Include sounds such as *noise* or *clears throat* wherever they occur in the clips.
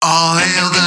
All hail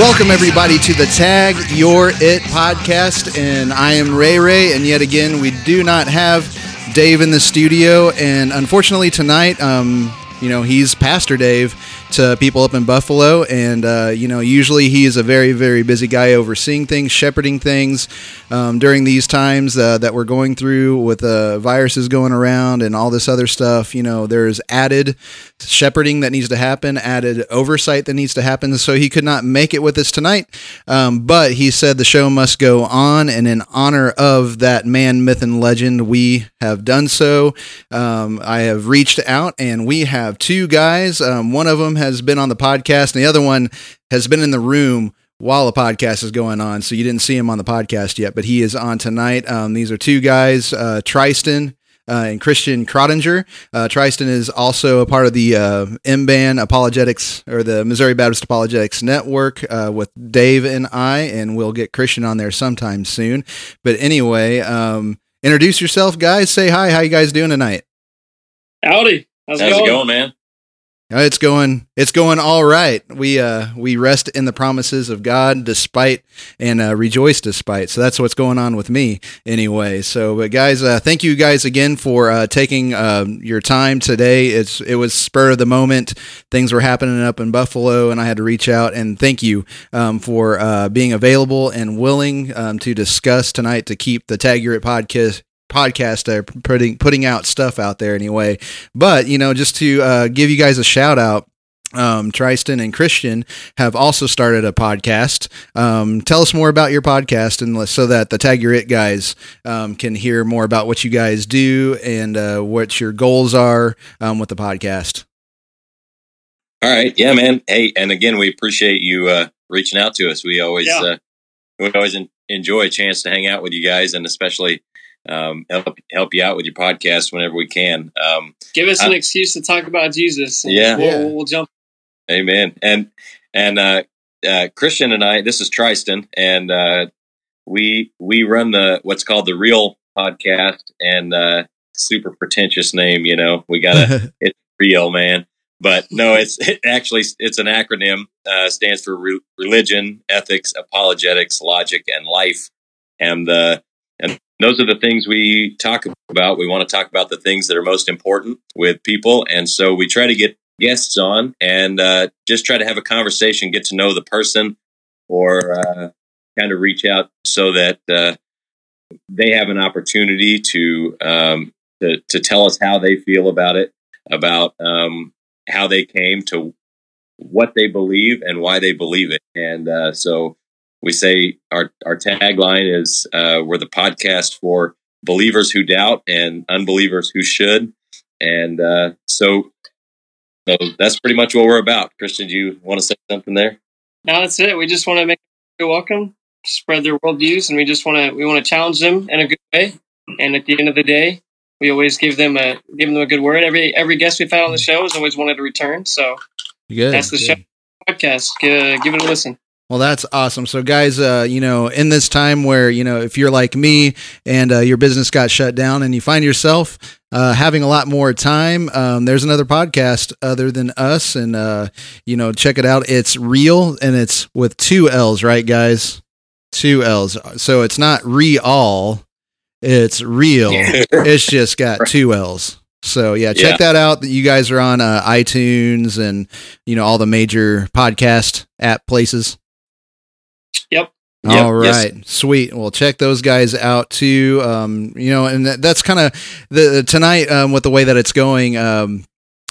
Welcome everybody to the Tag Your It podcast, and I am Ray Ray, and yet again we do not have Dave in the studio, and unfortunately tonight, um, you know, he's Pastor Dave to people up in Buffalo, and uh, you know, usually he is a very very busy guy overseeing things, shepherding things um, during these times uh, that we're going through with uh, viruses going around and all this other stuff. You know, there's added shepherding that needs to happen, added oversight that needs to happen. So he could not make it with us tonight. Um, but he said the show must go on. And in honor of that man, myth, and legend, we have done so. Um, I have reached out and we have two guys. Um, one of them has been on the podcast, and the other one has been in the room while the podcast is going on. So you didn't see him on the podcast yet, but he is on tonight. Um, these are two guys, uh, Tristan uh, and Christian Crottinger. Uh, Tristan is also a part of the uh, MBAN Apologetics or the Missouri Baptist Apologetics Network uh, with Dave and I, and we'll get Christian on there sometime soon. But anyway, um, introduce yourself, guys. Say hi. How you guys doing tonight? Howdy. How's, How's it going, man? It's going. It's going all right. We uh we rest in the promises of God despite and uh, rejoice despite. So that's what's going on with me anyway. So, but guys, uh, thank you guys again for uh, taking um, your time today. It's it was spur of the moment. Things were happening up in Buffalo, and I had to reach out and thank you um, for uh, being available and willing um, to discuss tonight to keep the Tag Your It podcast podcast are putting putting out stuff out there anyway. But you know, just to uh, give you guys a shout out. Um, Tristan and Christian have also started a podcast. Um, tell us more about your podcast, and so that the Tag Your It guys um, can hear more about what you guys do and uh, what your goals are um, with the podcast. All right, yeah, man. Hey, and again, we appreciate you uh, reaching out to us. We always Yeah. uh, we always en- enjoy a chance to hang out with you guys, and especially um, help help you out with your podcast whenever we can. Um, Give us an I- excuse to talk about Jesus. and Yeah. We'll, Yeah. we'll, we'll jump. amen. And and uh, uh, Christian and I, this is Tristan, and uh, we we run the what's called the Real Podcast, and uh, super pretentious name. You know, we gotta *laughs* it's real man but no it's it actually it's an acronym uh, stands for re- religion ethics apologetics logic and life and uh, and those are the things we talk about we want to talk about the things that are most important with people and so we try to get guests on and uh, just try to have a conversation get to know the person or uh, kind of reach out so that uh, they have an opportunity to um, to, to tell us how they feel about it about um, how they came to what they believe and why they believe it. And uh, so we say our our tagline is uh, we're the podcast for believers who doubt and unbelievers who should. And uh, so, so that's pretty much what we're about. Christian, do you want to say something there? No, that's it. We just want to make them feel welcome, spread their worldviews, and we just want to we want to challenge them in a good way. And at the end of the day, we always give them a give them a good word. Every every guest we've had on the show has always wanted to return. So Good. That's the good. show. podcast, give, give it a listen. Well, that's awesome. So, guys, uh, you know, in this time where you know, if you're like me and uh, your business got shut down, and you find yourself uh, having a lot more time, um, there's another podcast other than us, and uh, you know, check it out. It's real, and it's with two L's, right, guys? Two L's. So it's not real. It's real. *laughs* it's just got two L's. So yeah, check that out. You guys are on uh, iTunes and you know all the major podcast app places. Yep. Yep, All yes. right, sweet. Well, check those guys out too. Um, you know, and that, that's kind of the tonight um, with the way that it's going. Um,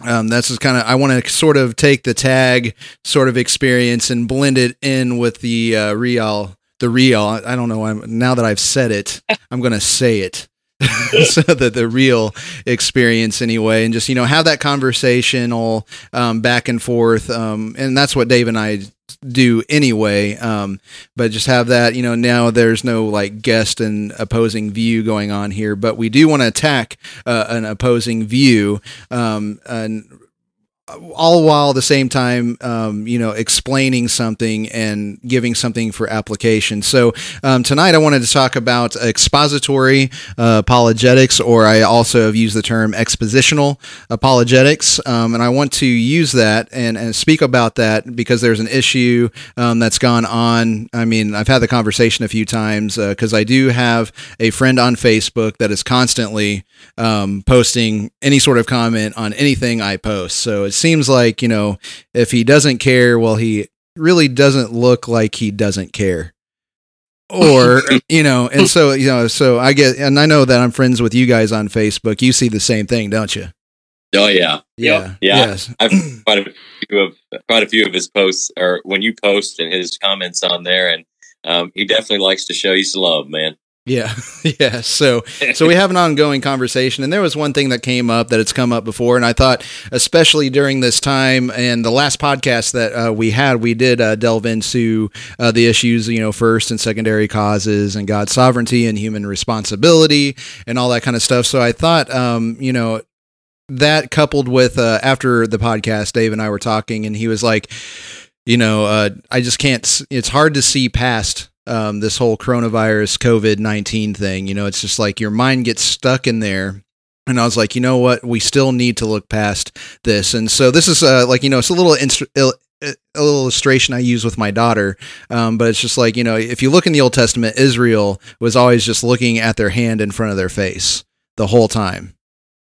um, that's just kind of I want to sort of take the tag sort of experience and blend it in with the uh, real, the real. I, I don't know. I'm, now that I've said it, *laughs* I'm going to say it. *laughs* so the the real experience anyway, and just you know have that conversational um, back and forth, um, and that's what Dave and I do anyway. Um, but just have that, you know, now there's no like guest and opposing view going on here, but we do want to attack uh, an opposing view. Um, and all while at the same time, um, you know, explaining something and giving something for application. So um, tonight I wanted to talk about expository uh, apologetics, or I also have used the term expositional apologetics, um, and I want to use that and, and speak about that because there's an issue um, that's gone on. I mean, I've had the conversation a few times because uh, I do have a friend on Facebook that is constantly um, posting any sort of comment on anything I post. So it's seems like, you know, if he doesn't care, well, he really doesn't look like he doesn't care. Or, *laughs* you know, and so, you know, so I get, and I know that I'm friends with you guys on Facebook. You see the same thing, don't you? Oh yeah, Yeah. yeah. Yes. I've quite a few of quite a few of his posts, or when you post and his comments on there, and um, he definitely likes to show you some love, man. Yeah, *laughs* yeah. So, so we have an ongoing conversation, and there was one thing that came up that it's come up before, and I thought, especially during this time and the last podcast that uh, we had, we did uh, delve into uh, the issues, you know, first and secondary causes, and God's sovereignty and human responsibility, and all that kind of stuff. So I thought, um, you know, that coupled with uh, after the podcast, Dave and I were talking, and he was like, you know, uh, I just can't. It's hard to see past um, this whole coronavirus COVID nineteen thing. You know, it's just like your mind gets stuck in there. And I was like, you know what? We still need to look past this. And so this is uh, like, you know, it's a little instru- il- a little illustration I use with my daughter, um, but it's just like you know, if you look in the Old Testament, Israel was always just looking at their hand in front of their face the whole time,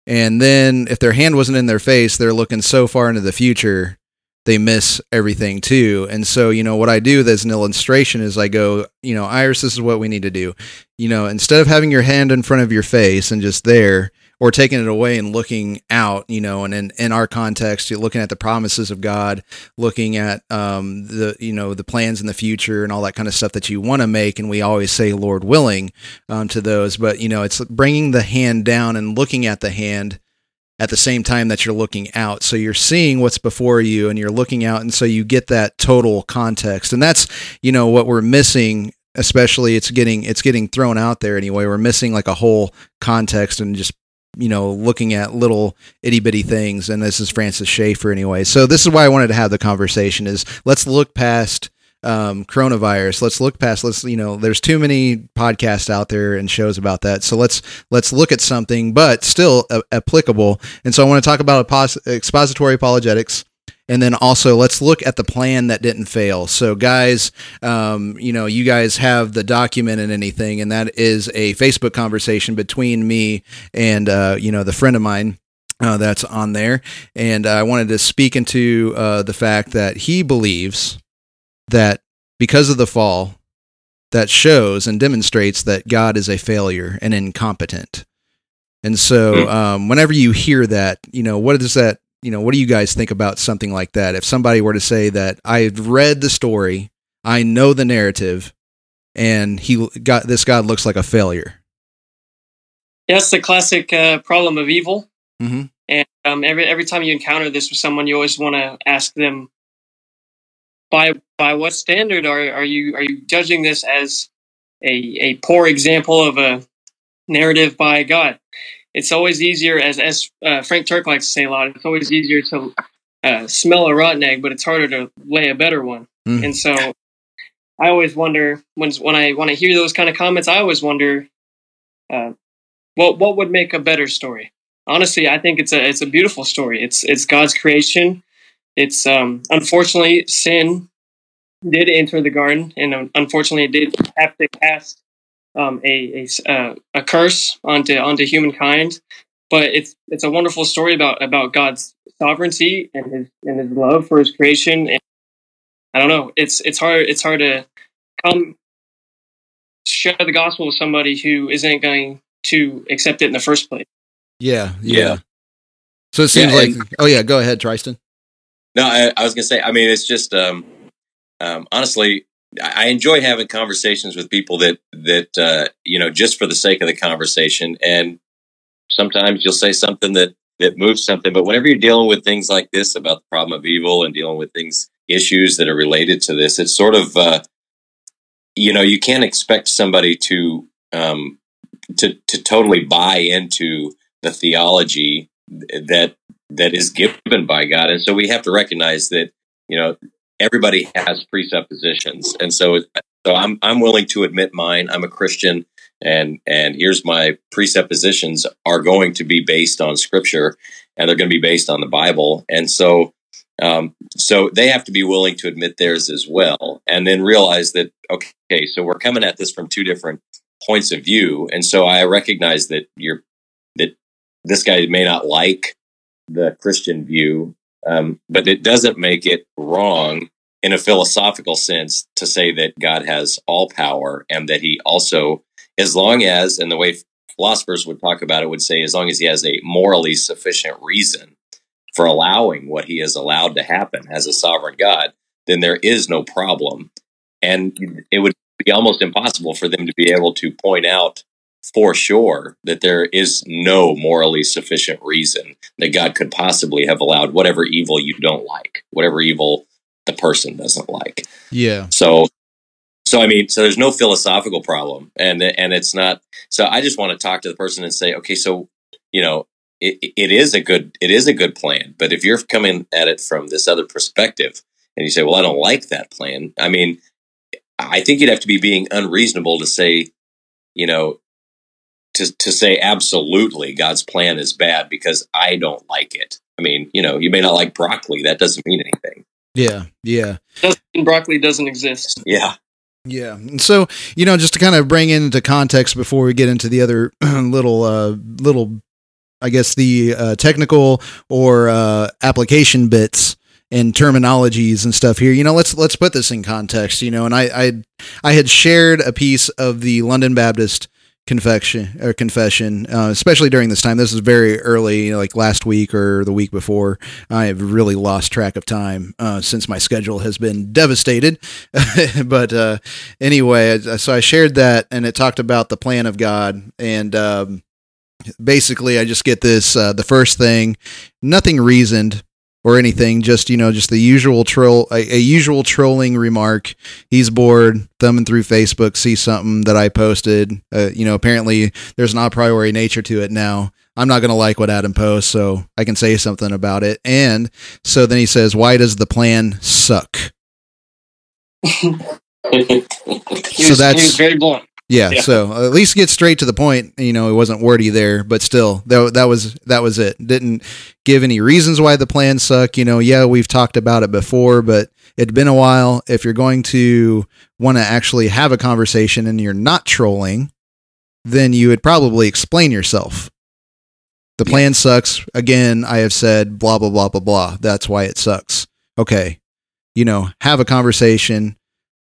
and then if their hand wasn't in their face, they're looking so far into the future they miss everything too. And so, you know, what I do as an illustration is I go, you know, Iris, this is what we need to do. You know, instead of having your hand in front of your face and just there, or taking it away and looking out, you know, and in, in our context, you're looking at the promises of God, looking at um, the, you know, the plans in the future and all that kind of stuff that you want to make. And we always say, Lord willing, um, to those. But, you know, it's bringing the hand down and looking at the hand at the same time that you're looking out. So you're seeing what's before you and you're looking out. And so you get that total context. And that's, you know, what we're missing. Especially, it's getting it's getting thrown out there anyway. We're missing like a whole context and just you know looking at little itty bitty things. And this is Francis Schaeffer anyway. So this is why I wanted to have the conversation. Is let's look past um, coronavirus. Let's look past. Let's you know, there's too many podcasts out there and shows about that. So let's let's look at something, but still uh, applicable. And so I want to talk about apos- expository apologetics. And then also, let's look at the plan that didn't fail. So, guys, um, you know, you guys have the document and anything, and that is a Facebook conversation between me and, uh, you know, the friend of mine uh, that's on there. And I wanted to speak into uh, the fact that he believes that because of the fall, that shows and demonstrates that God is a failure and incompetent. And so, um, whenever you hear that, you know, what does that, you know, what do you guys think about something like that? If somebody were to say that I've read the story, I know the narrative, and he got this God looks like a failure. That's the classic uh, problem of evil. Mm-hmm. And um, every every time you encounter this with someone, you always want to ask them by by what standard are are you are you judging this as a a poor example of a narrative by God? It's always easier, as as uh, Frank Turk likes to say a lot. It's always easier to uh, smell a rotten egg, but it's harder to lay a better one. Mm. And so, I always wonder when when I when I hear those kind of comments, I always wonder, uh, what what would make a better story? Honestly, I think it's a it's a beautiful story. It's it's God's creation. It's um, unfortunately sin did enter the garden, and um, unfortunately, it did have to cast um, a a, s- uh, a curse onto onto humankind. But it's it's a wonderful story about about God's sovereignty and his and his love for his creation. And I don't know. It's it's hard it's hard to come share the gospel with somebody who isn't going to accept it in the first place. Yeah, yeah. Yeah. So it seems Yeah, like. and- oh yeah, go ahead, Tristan. No, I, I was gonna say. I mean, it's just um, um, honestly, I enjoy having conversations with people that that uh, you know just for the sake of the conversation, and sometimes you'll say something that that moves something. But whenever you're dealing with things like this about the problem of evil and dealing with things issues that are related to this, it's sort of uh, you know you can't expect somebody to um, to to totally buy into the theology that that is given by God, and so we have to recognize that you know everybody has presuppositions, and so so I'm I'm willing to admit mine. I'm a Christian, and and here's my presuppositions are going to be based on Scripture, and they're going to be based on the Bible, and so. Um, so they have to be willing to admit theirs as well, and then realize that okay, so we're coming at this from two different points of view, and so I recognize that you're that this guy may not like the Christian view, um, but it doesn't make it wrong in a philosophical sense to say that God has all power and that he also, as long as, and the way philosophers would talk about it, would say, as long as he has a morally sufficient reason for allowing what he has allowed to happen as a sovereign God, then there is no problem. And it would be almost impossible for them to be able to point out for sure that there is no morally sufficient reason that God could possibly have allowed whatever evil you don't like, whatever evil the person doesn't like. Yeah. So so I mean, so there's no philosophical problem and and it's not so I just want to talk to the person and say, okay, so you know, it, it is a good it is a good plan, but if you're coming at it from this other perspective and you say, well, I don't like that plan. I mean, I think you'd have to be being unreasonable to say, you know, to to say absolutely God's plan is bad because I don't like it. I mean, you know, you may not like broccoli. That doesn't mean anything. Yeah. Yeah. Doesn't mean broccoli doesn't exist. Yeah. Yeah. And so, you know, just to kind of bring into context before we get into the other *clears throat* little, uh, little, I guess the uh, technical or uh, application bits and terminologies and stuff here. You know, let's let's put this in context. You know, and I I, I had shared a piece of the London Baptist confession or confession, uh, especially during this time. This is very early, you know, like last week or the week before. I have really lost track of time uh, since my schedule has been devastated. *laughs* but uh, anyway, so I shared that, and it talked about the plan of God, and um, basically, I just get this: uh, the first thing, nothing reasoned or anything. Just you know, just the usual troll, a, a, usual trolling remark. He's bored, thumbing through Facebook, see something that I posted. Uh, you know, apparently there's an a priori nature to it now. I'm not going to like what Adam posts, so I can say something about it. And so then he says, "Why does the plan suck?" *laughs* so was, that's very blunt. Yeah, yeah, so uh, at least get straight to the point. You know, it wasn't wordy there, but still, that, that was that was it. Didn't give any reasons why the plans suck. You know, yeah, we've talked about it before, but it'd been a while. If you're going to want to actually have a conversation and you're not trolling, then you would probably explain yourself. The plan sucks. Again, I have said blah blah blah blah blah. That's why it sucks. Okay, you know, have a conversation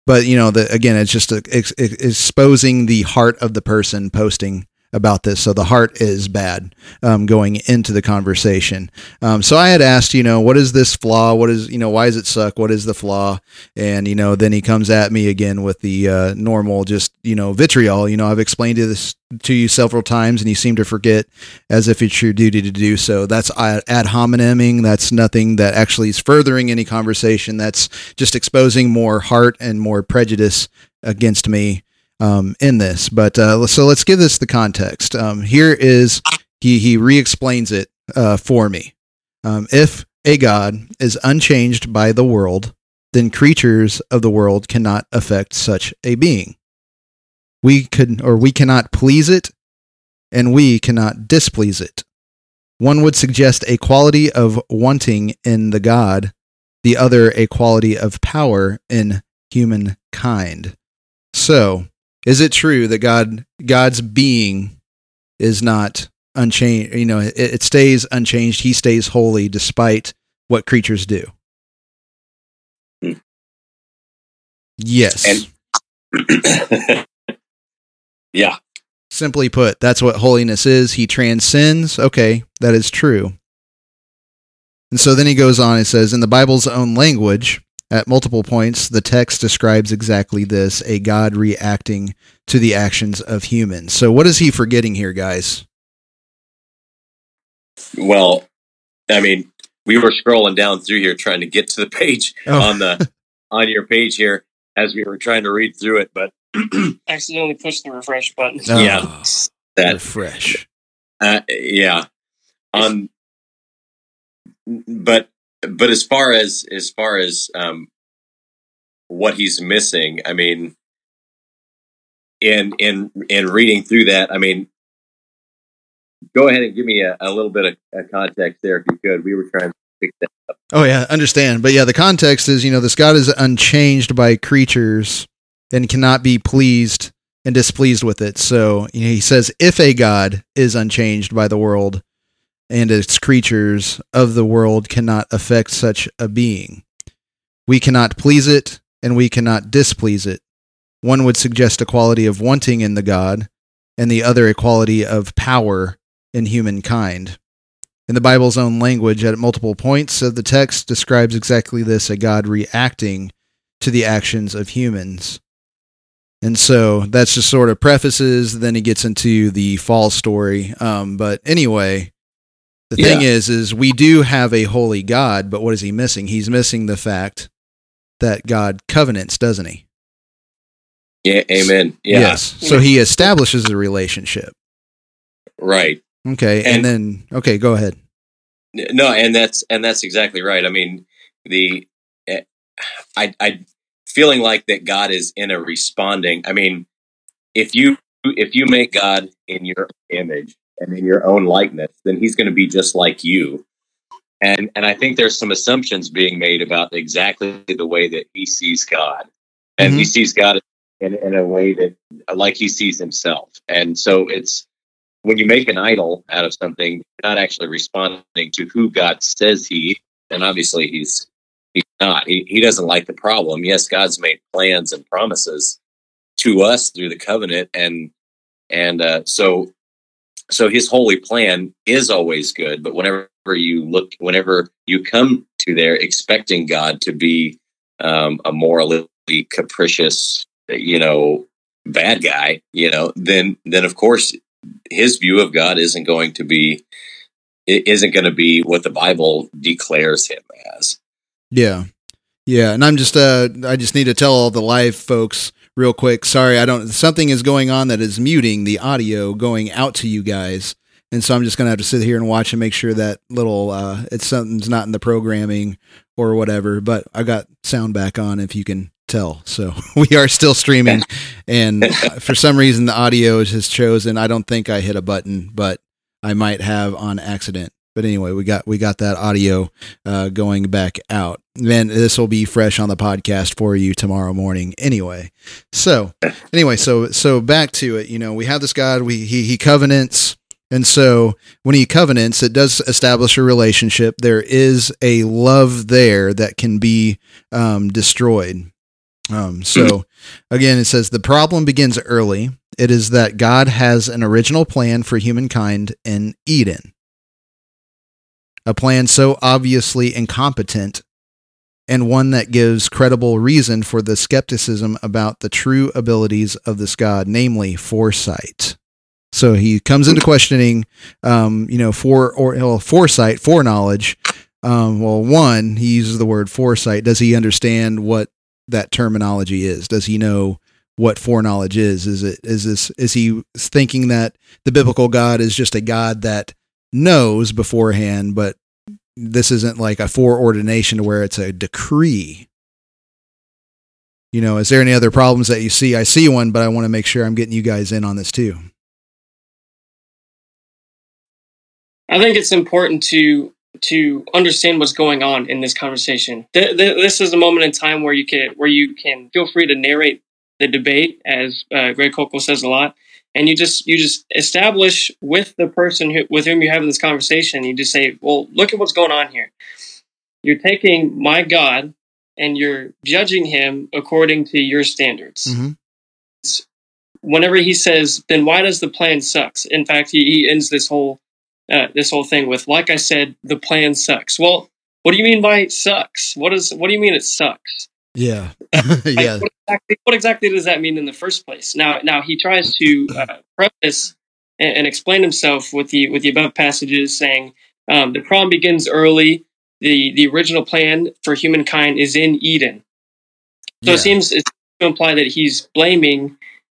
but you know, the, again, it's just a, ex, exposing the heart of the person posting about this. So the heart is bad um, going into the conversation. Um, so I had asked, you know, what is this flaw? What is, you know, why does it suck? What is the flaw? And, you know, then he comes at me again with the uh, normal, just, you know, vitriol. You know, I've explained this to you several times and you seem to forget as if it's your duty to do so. That's ad homineming. That's nothing that actually is furthering any conversation. That's just exposing more heart and more prejudice against me um, in this. But uh, so let's give this the context. Um, here is he he re-explains it uh, for me. Um, if a god is unchanged by the world, then creatures of the world cannot affect such a being. We could or we cannot please it, and we cannot displease it. One would suggest a quality of wanting in the god, the other a quality of power in humankind. So, is it true that God God's being is not unchanged? You know, it, it stays unchanged. He stays holy despite what creatures do. Hmm. Yes. And *coughs* yeah. Simply put, that's what holiness is. He transcends. Okay, that is true. And so then he goes on and says, in the Bible's own language, at multiple points, the text describes exactly this a God reacting to the actions of humans. So, what is he forgetting here, guys? Well, I mean, we were scrolling down through here trying to get to the page Oh. on the *laughs* on your page here as we were trying to read through it, but *clears throat* Accidentally pushed the refresh button. Oh, Yeah. that refresh. Uh, yeah. Um, but but as far as as far as um, what he's missing, I mean, in in in reading through that, I mean, go ahead and give me a, a little bit of a context there, if you could. We were trying to pick that up. Oh yeah, understand. But yeah, the context is, you know, this God is unchanged by creatures and cannot be pleased and displeased with it. So you know, he says, if a God is unchanged by the world and its creatures of the world cannot affect such a being, we cannot please it and we cannot displease it. One would suggest a quality of wanting in the God, and the other a quality of power in humankind. In the Bible's own language, at multiple points of the text describes exactly this a God reacting to the actions of humans. And so that's just sort of prefaces, then he gets into the fall story. Um, but anyway, the thing Yeah. is, is we do have a holy God, but what is he missing? He's missing the fact that God covenants, doesn't he? Yeah, amen. Yeah, Yes. So he establishes a relationship. right. Okay. And, And- then, okay, go ahead. No, and that's and that's exactly right. I mean, the eh, I I feeling like that God is in a responding. I mean, if you if you make God in your image and in your own likeness, then He's going to be just like you. And and I think there's some assumptions being made about exactly the way that He sees God, and He sees God in, in a way that like He sees Himself. And so it's when you make an idol out of something, you're not actually responding to who God says He, and obviously He's He's not. He He doesn't like the problem. Yes, God's made plans and promises to us through the covenant, and and uh, so so His holy plan is always good. But whenever you look, whenever you come to there expecting God to be um, a morally capricious, you know, bad guy, you know, then then of course his view of God isn't going to be it isn't going to be what the Bible declares him as. Yeah. Yeah. And I'm just, uh, I just need to tell all the live folks real quick. Sorry, I don't, something is going on that is muting the audio going out to you guys. And so I'm just to have to sit here and watch and make sure that little, uh, it's something's not in the programming or whatever, but I got sound back on if you can tell. So *laughs* we are still streaming. And for some reason, the audio has chosen. I don't think I hit a button, but I might have on accident. But anyway, we got we got that audio uh, going back out. Then this will be fresh on the podcast for you tomorrow morning. Anyway, so anyway, so so back to it. You know, we have this God. We he he covenants, and so when he covenants, it does establish a relationship. There is a love there that can be um, destroyed. Um, so *clears throat* again, it says the problem begins early. It is that God has an original plan for humankind in Eden. A plan so obviously incompetent and one that gives credible reason for the skepticism about the true abilities of this God, namely foresight. So he comes into questioning, um, you know, for or well, foresight, foreknowledge. Um, well, one, he uses the word foresight. Does he understand what that terminology is? Does he know what foreknowledge is? Is it is this is he thinking that the biblical God is just a God that knows beforehand, but this isn't like a foreordination where it's a decree? You know, is there any other problems that you see? I see one, but I want to make sure I'm getting you guys in on this too. I think it's important to to understand what's going on in this conversation. Th- th- this is a moment in time where you can where you can feel free to narrate the debate, as uh, Greg Koukl says a lot, and you just you just establish with the person who, with whom you're having this conversation. You just say, "Well, look at what's going on here. You're taking my God and you're judging him according to your standards." Mhm. Whenever he says, "Then why does the plan sucks?" In fact, he, he ends this whole uh, this whole thing with, like I said, the plan sucks. Well, what do you mean by sucks? What is what do you mean it sucks? Yeah. *laughs* Like, yeah. What exactly, what exactly does that mean in the first place? Now, now he tries to uh, preface and, and explain himself with the with the above passages, saying um, the problem begins early. the The original plan for humankind is in Eden. So yeah. it seems to imply that he's blaming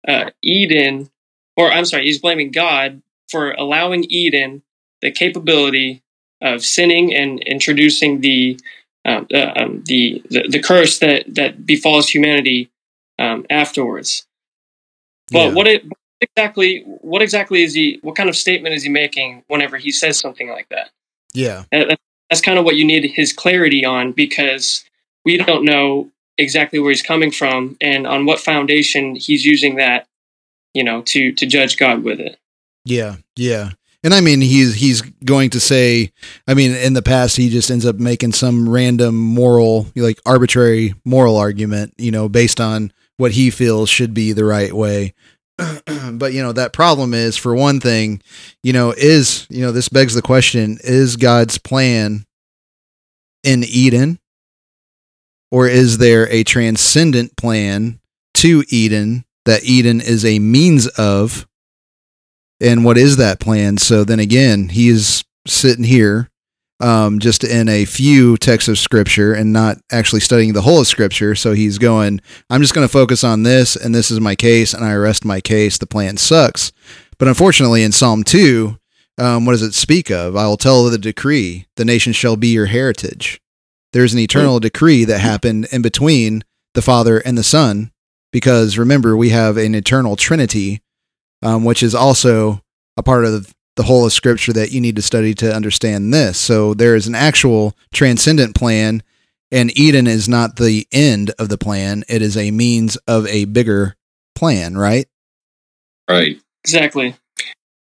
uh, Eden, or I'm sorry, he's blaming God for allowing Eden the capability of sinning and introducing the um, uh, um, the, the the curse that that befalls humanity um, afterwards. But Yeah. what it exactly what exactly is he? What kind of statement is he making whenever he says something like that? Yeah. That- that- That's kind of what you need his clarity on because we don't know exactly where he's coming from and on what foundation he's using that, you know, to to judge God with it. Yeah, yeah. And I mean, he's he's going to say. I mean, in the past, he just ends up making some random moral, like arbitrary moral argument, you know, based on what he feels should be the right way. *clears throat* but you know, that problem is, for one thing, you know, is you know, this begs the question: Is God's plan in Eden, or is there a transcendent plan to Eden that Eden is a means of? And what is that plan? So then again he is sitting here um, just in a few texts of scripture and not actually studying the whole of scripture. So he's going i'm just going to focus on this and this is my case and i arrest my case. The plan sucks. But unfortunately in psalm 2 um, what does it speak of? I will tell the decree the nation shall be your heritage. There's an eternal decree that happened in between the father and the son because remember we have an eternal trinity um, which is also a part of the whole of scripture that you need to study to understand this. So there is an actual transcendent plan, and Eden is not the end of the plan, it is a means of a bigger plan, right? Right. Exactly.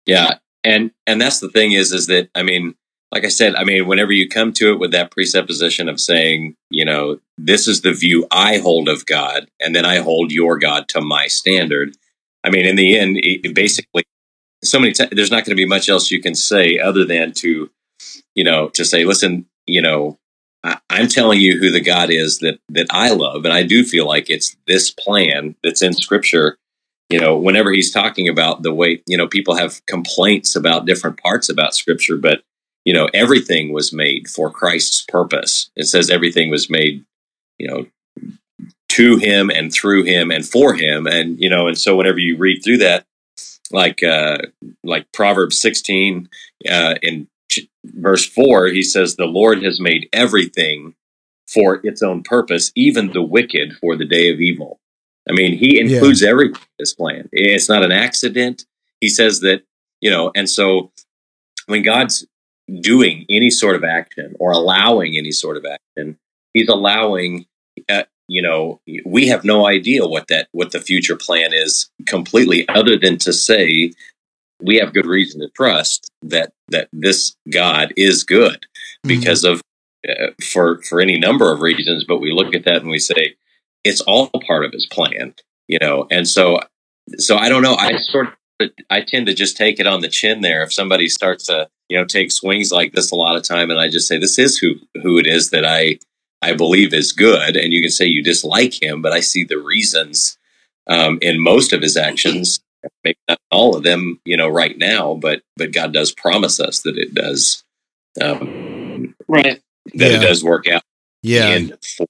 Yeah. And and that's the thing is is that I mean, like I said, I mean, whenever you come to it with that presupposition of saying, you know, this is the view I hold of God, and then I hold your God to my standard. I mean, in the end, it, basically, so many. T- there's not going to be much else you can say other than to, you know, to say, listen, you know, I, I'm telling you who the God is that that I love, and I do feel like it's this plan that's in Scripture. You know, whenever he's talking about the way, you know, people have complaints about different parts about Scripture, but you know, everything was made for Christ's purpose. It says everything was made, you know, to him and through him and for him. And you know and so whenever you read through that like uh like proverbs 16 uh in ch- verse 4 he says the lord has made everything for its own purpose even the wicked for the day of evil. I mean he includes everything in this plan. It's not an accident. He says that you know and so when god's doing any sort of action or allowing any sort of action he's allowing uh, you know we have no idea what that what the future plan is completely other than to say we have good reason to trust that that this god is good because of uh, for for any number of reasons but we look at that and we say it's all part of his plan you know? And so so i don't know. I sort of i tend to just take it on the chin there. If somebody starts to you know take swings like this a lot of time and i just say this is who who it is that i I believe is good, and you can say you dislike him, but I see the reasons um, in most of his actions. Maybe not all of them, you know, right now, but but God does promise us that it does um, Right. that Yeah. it does work out. Yeah. And for,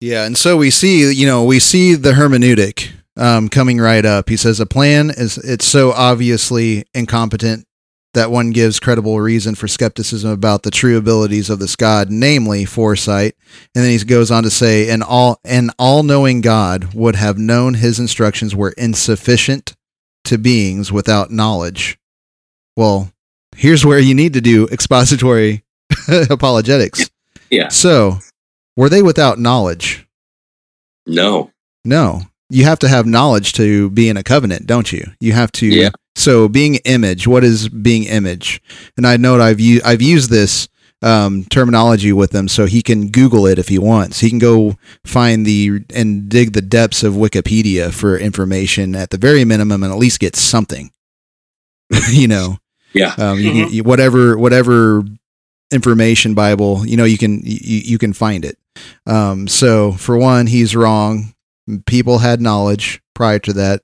Yeah, and so we see, you know, we see the hermeneutic um, coming right up. He says a plan is it's so obviously incompetent that one gives credible reason for skepticism about the true abilities of this God, namely foresight. And then he goes on to say, an all an all-knowing God would have known his instructions were insufficient to beings without knowledge. Well, here's where you need to do expository *laughs* apologetics. yeah, So, were they without knowledge? no, No. You have to have knowledge to be in a covenant, don't you? You have to. Yeah. So, being image, what is being image? And I know I've u- I've used this um, terminology with him, so he can Google it if he wants. He can go find the and dig the depths of Wikipedia for information at the very minimum, and at least get something. *laughs* you know, yeah, um, you, Mhm. you, whatever whatever information Bible, you know, you can you, you can find it. Um, so for one, he's wrong. People had knowledge prior to that.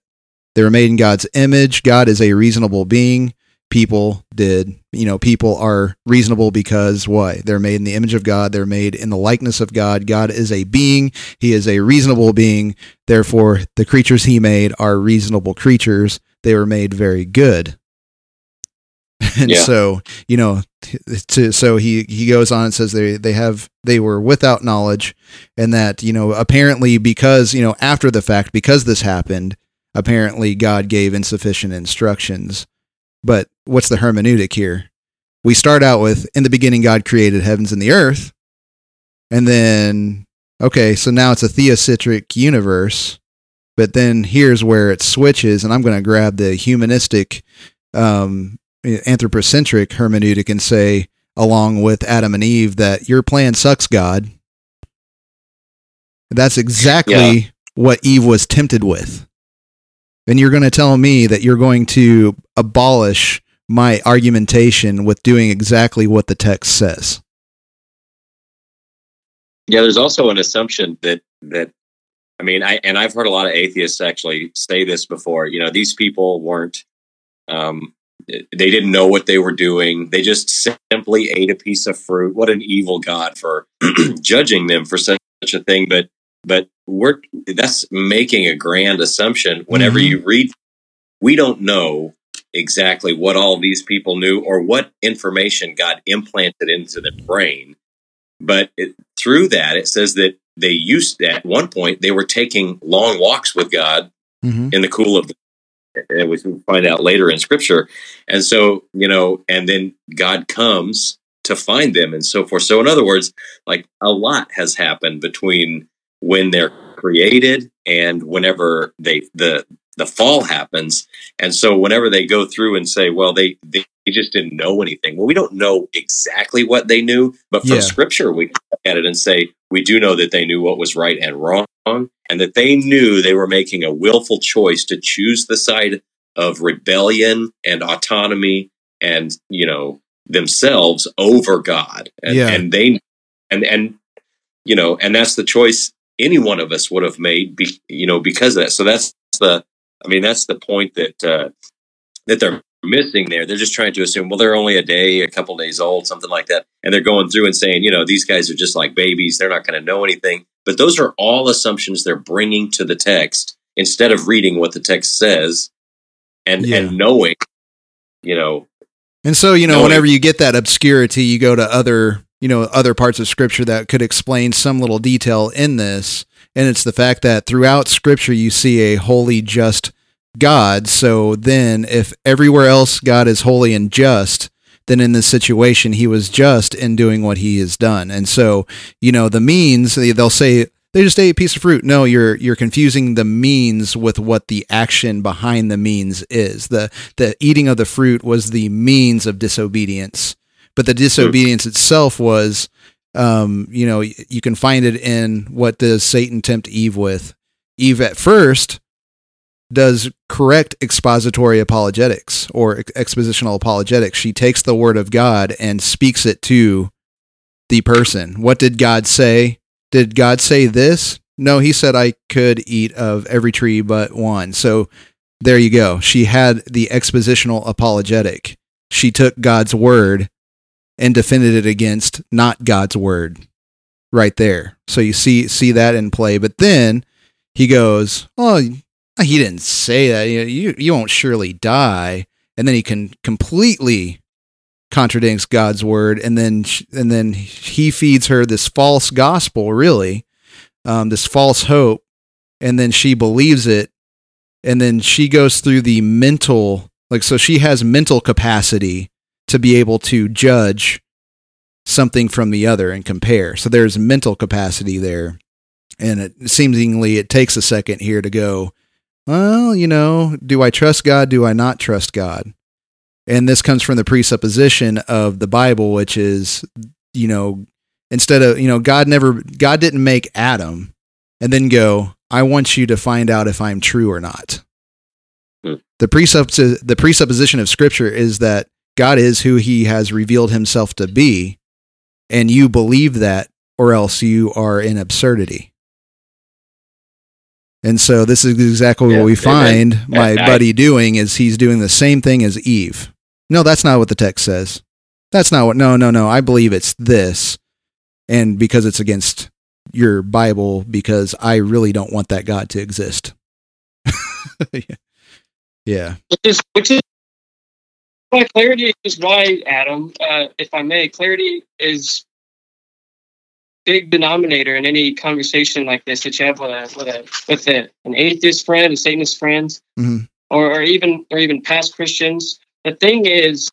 They were made in God's image. God is a reasonable being. People did, you know, people are reasonable because why? They're made in the image of God. They're made in the likeness of God. God is a being. He is a reasonable being. Therefore, the creatures he made are reasonable creatures. They were made very good. And Yeah. so, you know, to, so he, he goes on and says they, they have, they were without knowledge and that, you know, apparently because, you know, after the fact, because this happened, apparently God gave insufficient instructions. But what's the hermeneutic here? We start out with, in the beginning, God created heavens and the earth. And then, okay, so now it's a theocentric universe. But then here's where it switches, and I'm going to grab the humanistic, um, anthropocentric hermeneutic and say, along with Adam and Eve, that your plan sucks, God. That's exactly Yeah. what Eve was tempted with. And you're going to tell me that you're going to abolish my argumentation with doing exactly what the text says. Yeah, there's also an assumption that that I mean, I and I've heard a lot of atheists actually say this before. You know, these people weren't um they didn't know what they were doing. They just simply ate a piece of fruit. What an evil God for *clears throat* judging them for such a thing. But but we're that's making a grand assumption. Whenever Mhm. you read, we don't know exactly what all these people knew or what information God implanted into their brain. But it, through that, it says that they used at one point they were taking long walks with God Mm-hmm. in the cool of the and we find out later in scripture. And so you know and then god comes to find them and so forth. So in other words like a lot has happened between when they're created and whenever they the the fall happens. And so whenever they go through and say well they they just didn't know anything. Well we don't know exactly what they knew but from Yeah. scripture we can look at it and say we do know that they knew what was right and wrong and that they knew they were making a willful choice to choose the side of rebellion and autonomy and you know themselves over god and, Yeah. and they and and you know and that's the choice any one of us would have made be, you know because of that so that's the i mean that's the point that uh that they're missing there they're just trying to assume well they're only a day a couple days old something like that and they're going through and saying you know these guys are just like babies they're not going to know anything but those are all assumptions they're bringing to the text instead of reading what the text says and Yeah. and knowing you know And so, you know, Knowing- whenever you get that obscurity, you go to other, you know, other parts of scripture that could explain some little detail in this. And it's the fact that throughout scripture, you see a holy, just God. So then, if everywhere else God is holy and just, then in this situation, he was just in doing what he has done. And so, you know, the means, they- they'll say, they just ate a piece of fruit. No, you're you're confusing the means with what the action behind the means is. The the eating of the fruit was the means of disobedience, but the disobedience itself was, um, you know, you can find it in what does Satan tempt Eve with. Eve at first does correct expository apologetics or ex- expositional apologetics. She takes the word of God and speaks it to the person. What did God say? Did God say this? No, he said I could eat of every tree but one. So there you go. She had the expositional apologetic. She took God's word and defended it against not God's word right there. So you see see that in play. But then he goes, "Oh, he didn't say that. You you, you won't surely die." And then he can completely contradicts God's word, and then and then he feeds her this false gospel, really, um, this false hope, and then she believes it, and then she goes through the mental like so she has mental capacity to be able to judge something from the other and compare. So there's mental capacity there, and it seemingly it takes a second here to go. Well, you know, do I trust God? Do I not trust God? and this comes from the presupposition of the bible which is you know instead of you know god never god didn't make adam and then go i want you to find out if i'm true or not Hmm. the the presupposition of scripture is that god is who he has revealed himself to be and you believe that, or else you are in absurdity. And so this is exactly Yeah, what we amen. find my And I- buddy doing is he's doing the same thing as Eve. No, that's not what the text says. That's not what no, no, no. I believe it's this. And because it's against your Bible because I really don't want that God to exist. *laughs* yeah. yeah. which is which is why clarity is why Adam, uh, if I may, clarity is big denominator in any conversation like this that you have with a with a with a, an atheist friend, a Satanist friend, Mhm. or, or even or even past Christians. The thing is,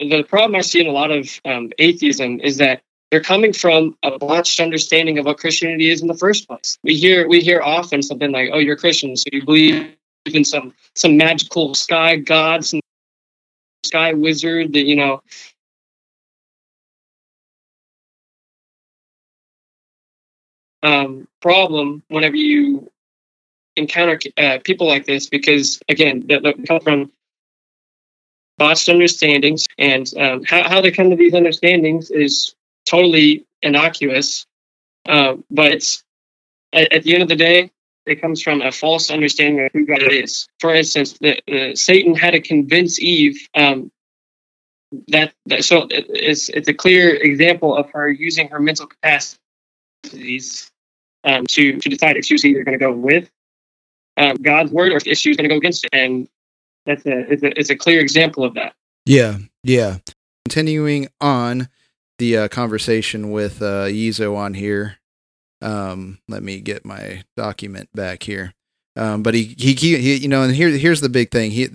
the problem I see in a lot of um, atheism is that they're coming from a botched understanding of what Christianity is in the first place. We hear we hear often something like, "Oh, you're Christian, so you believe in some some magical sky god, some sky wizard that you know." Um, problem whenever you encounter uh, people like this, because again, that, they come from botched understandings, and um, how how they come to these understandings is totally innocuous. Uh, but at, at the end of the day, it comes from a false understanding of who God is. For instance, the, the, Satan had to convince Eve um, that, that. So it- it's it's a clear example of her using her mental capacities um, to to decide if she was either going to go with um, God's word or if she was going to go against it. And that's a it's, a it's a clear example of that. Yeah, yeah. Continuing on the uh, conversation with uh, Yizo on here. Um, let me get my document back here. Um, but he, he, he, you know, and here, here's the big thing. He,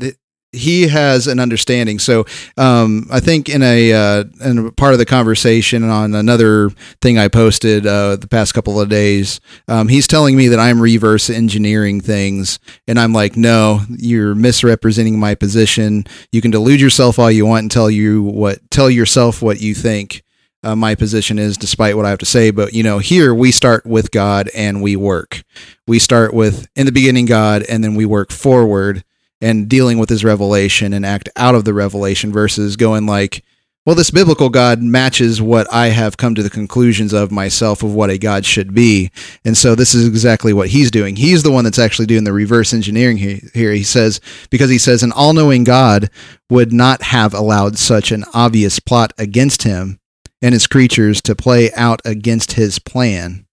he has an understanding. So, um, I think in a, uh, in a part of the conversation on another thing I posted, uh, the past couple of days, um, he's telling me that I'm reverse engineering things. And I'm like, no, you're misrepresenting my position you can delude yourself all you want and tell you what tell yourself what you think uh, my position is despite what i have to say but you know here we start with god and we work we start with in the beginning god and then we work forward and dealing with his revelation and act out of the revelation versus going like well this biblical god matches what i have come to the conclusions of myself of what a god should be and so this is exactly what he's doing he's the one that's actually doing the reverse engineering he- here he says because he says an all-knowing god would not have allowed such an obvious plot against him and his creatures to play out against his plan.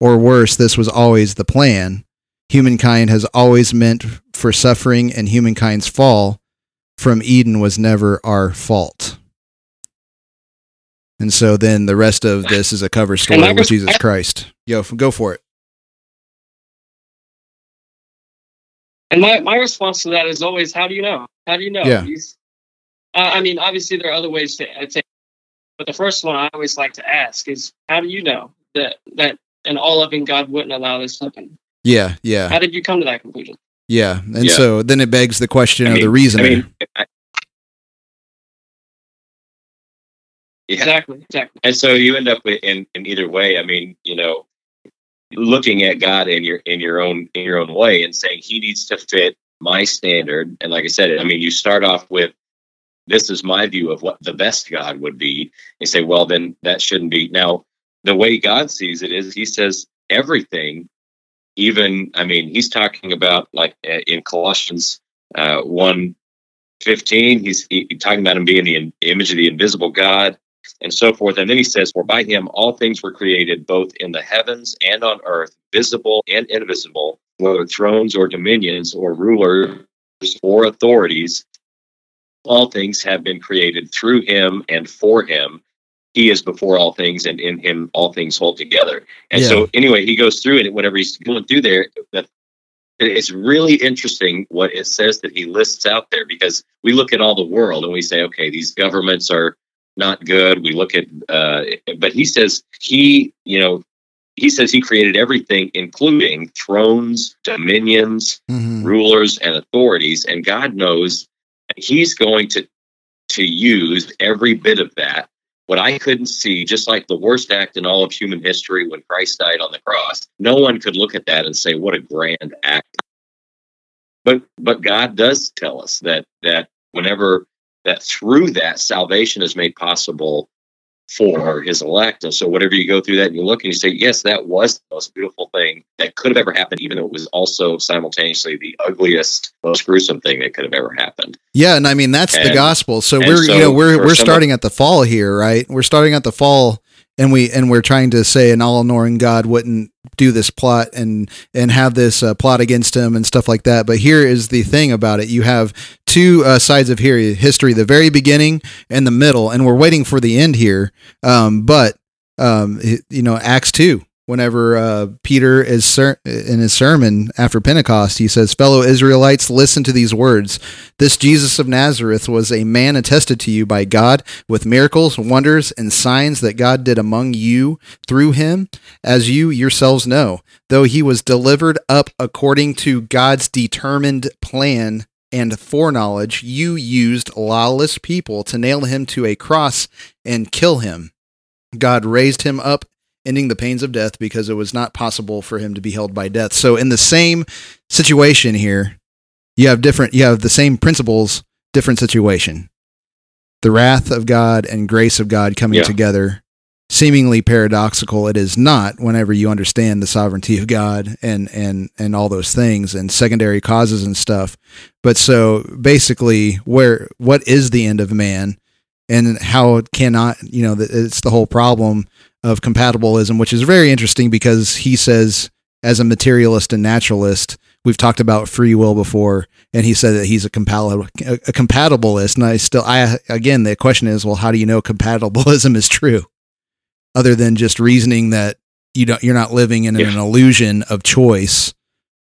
Or worse, this was always the plan. Humankind has always meant for suffering, and humankind's fall from Eden was never our fault. And so then the rest of this is a cover story with Jesus Christ. Yo, go for it. And my, my response to that is always, how do you know? How do you know? Yeah. Uh, I mean, obviously there are other ways to, to but the first one I always like to ask is, how do you know that that an all loving God wouldn't allow this to happen? Yeah, yeah, How did you come to that conclusion? Yeah. And Yeah. so then it begs the question I of the reasoner. I mean, I- yeah. Exactly, exactly. And so you end up in, in either way. I mean, you know, looking at God in your in your own in your own way and saying He needs to fit my standard. And like I said, I mean, you start off with this is my view of what the best God would be. You say, well, then that shouldn't be. Now, the way God sees it is He says everything. Even, I mean, He's talking about like uh, in Colossians uh, one fifteen. He's he, talking about Him being the in- image of the invisible God and so forth. And then he says, For by him all things were created, both in the heavens and on earth, visible and invisible, whether thrones or dominions or rulers or authorities. All things have been created through him and for him. He is before all things, and in him all things hold together. And Yeah. so, anyway, he goes through it. Whenever he's going through there, that it's really interesting what it says that he lists out there because we look at all the world and we say, okay, these governments are not good. We look at, uh, but he says he, you know, he says he created everything, including thrones, dominions, Mhm. rulers, and authorities, and God knows he's going to to use every bit of that. What I couldn't see, just like the worst act in all of human history when Christ died on the cross, no one could look at that and say, "What a grand act." But but God does tell us that that whenever that through that salvation is made possible for his elect. And so whatever you go through that and you look and you say, yes, that was the most beautiful thing that could have ever happened, even though it was also simultaneously the ugliest, most gruesome thing that could have ever happened. Yeah, and I mean that's the gospel. So we're so you know we're we're starting at the fall here, right? We're starting at the fall and we and we're trying to say an all-knowing God wouldn't do this plot and and have this uh, plot against him and stuff like that. But here is the thing about it: you have two uh, sides of here, history, the very beginning and the middle, and we're waiting for the end here. Um, but um, you know, Acts two. Whenever uh, Peter is ser- in his sermon after Pentecost, he says, "Fellow Israelites, listen to these words. This Jesus of Nazareth was a man attested to you by God with miracles, wonders, and signs that God did among you through him, as you yourselves know. Though he was delivered up according to God's determined plan and foreknowledge, you used lawless people to nail him to a cross and kill him. God raised him up." Ending the pains of death because it was not possible for him to be held by death. So, in the same situation here, you have different you have the same principles different situation the wrath of god and grace of god coming Yeah. together seemingly paradoxical it is not whenever you understand the sovereignty of god and and and all those things and secondary causes and stuff but so basically where what is the end of man and how it cannot you know it's the whole problem of compatibilism which is very interesting because he says as a materialist and naturalist we've talked about free will before and he said that he's a compatible a, a compatibilist. And i still i again the question is well how do you know *laughs* compatibilism is true? Other than just reasoning that you don't you're not living in an illusion of choice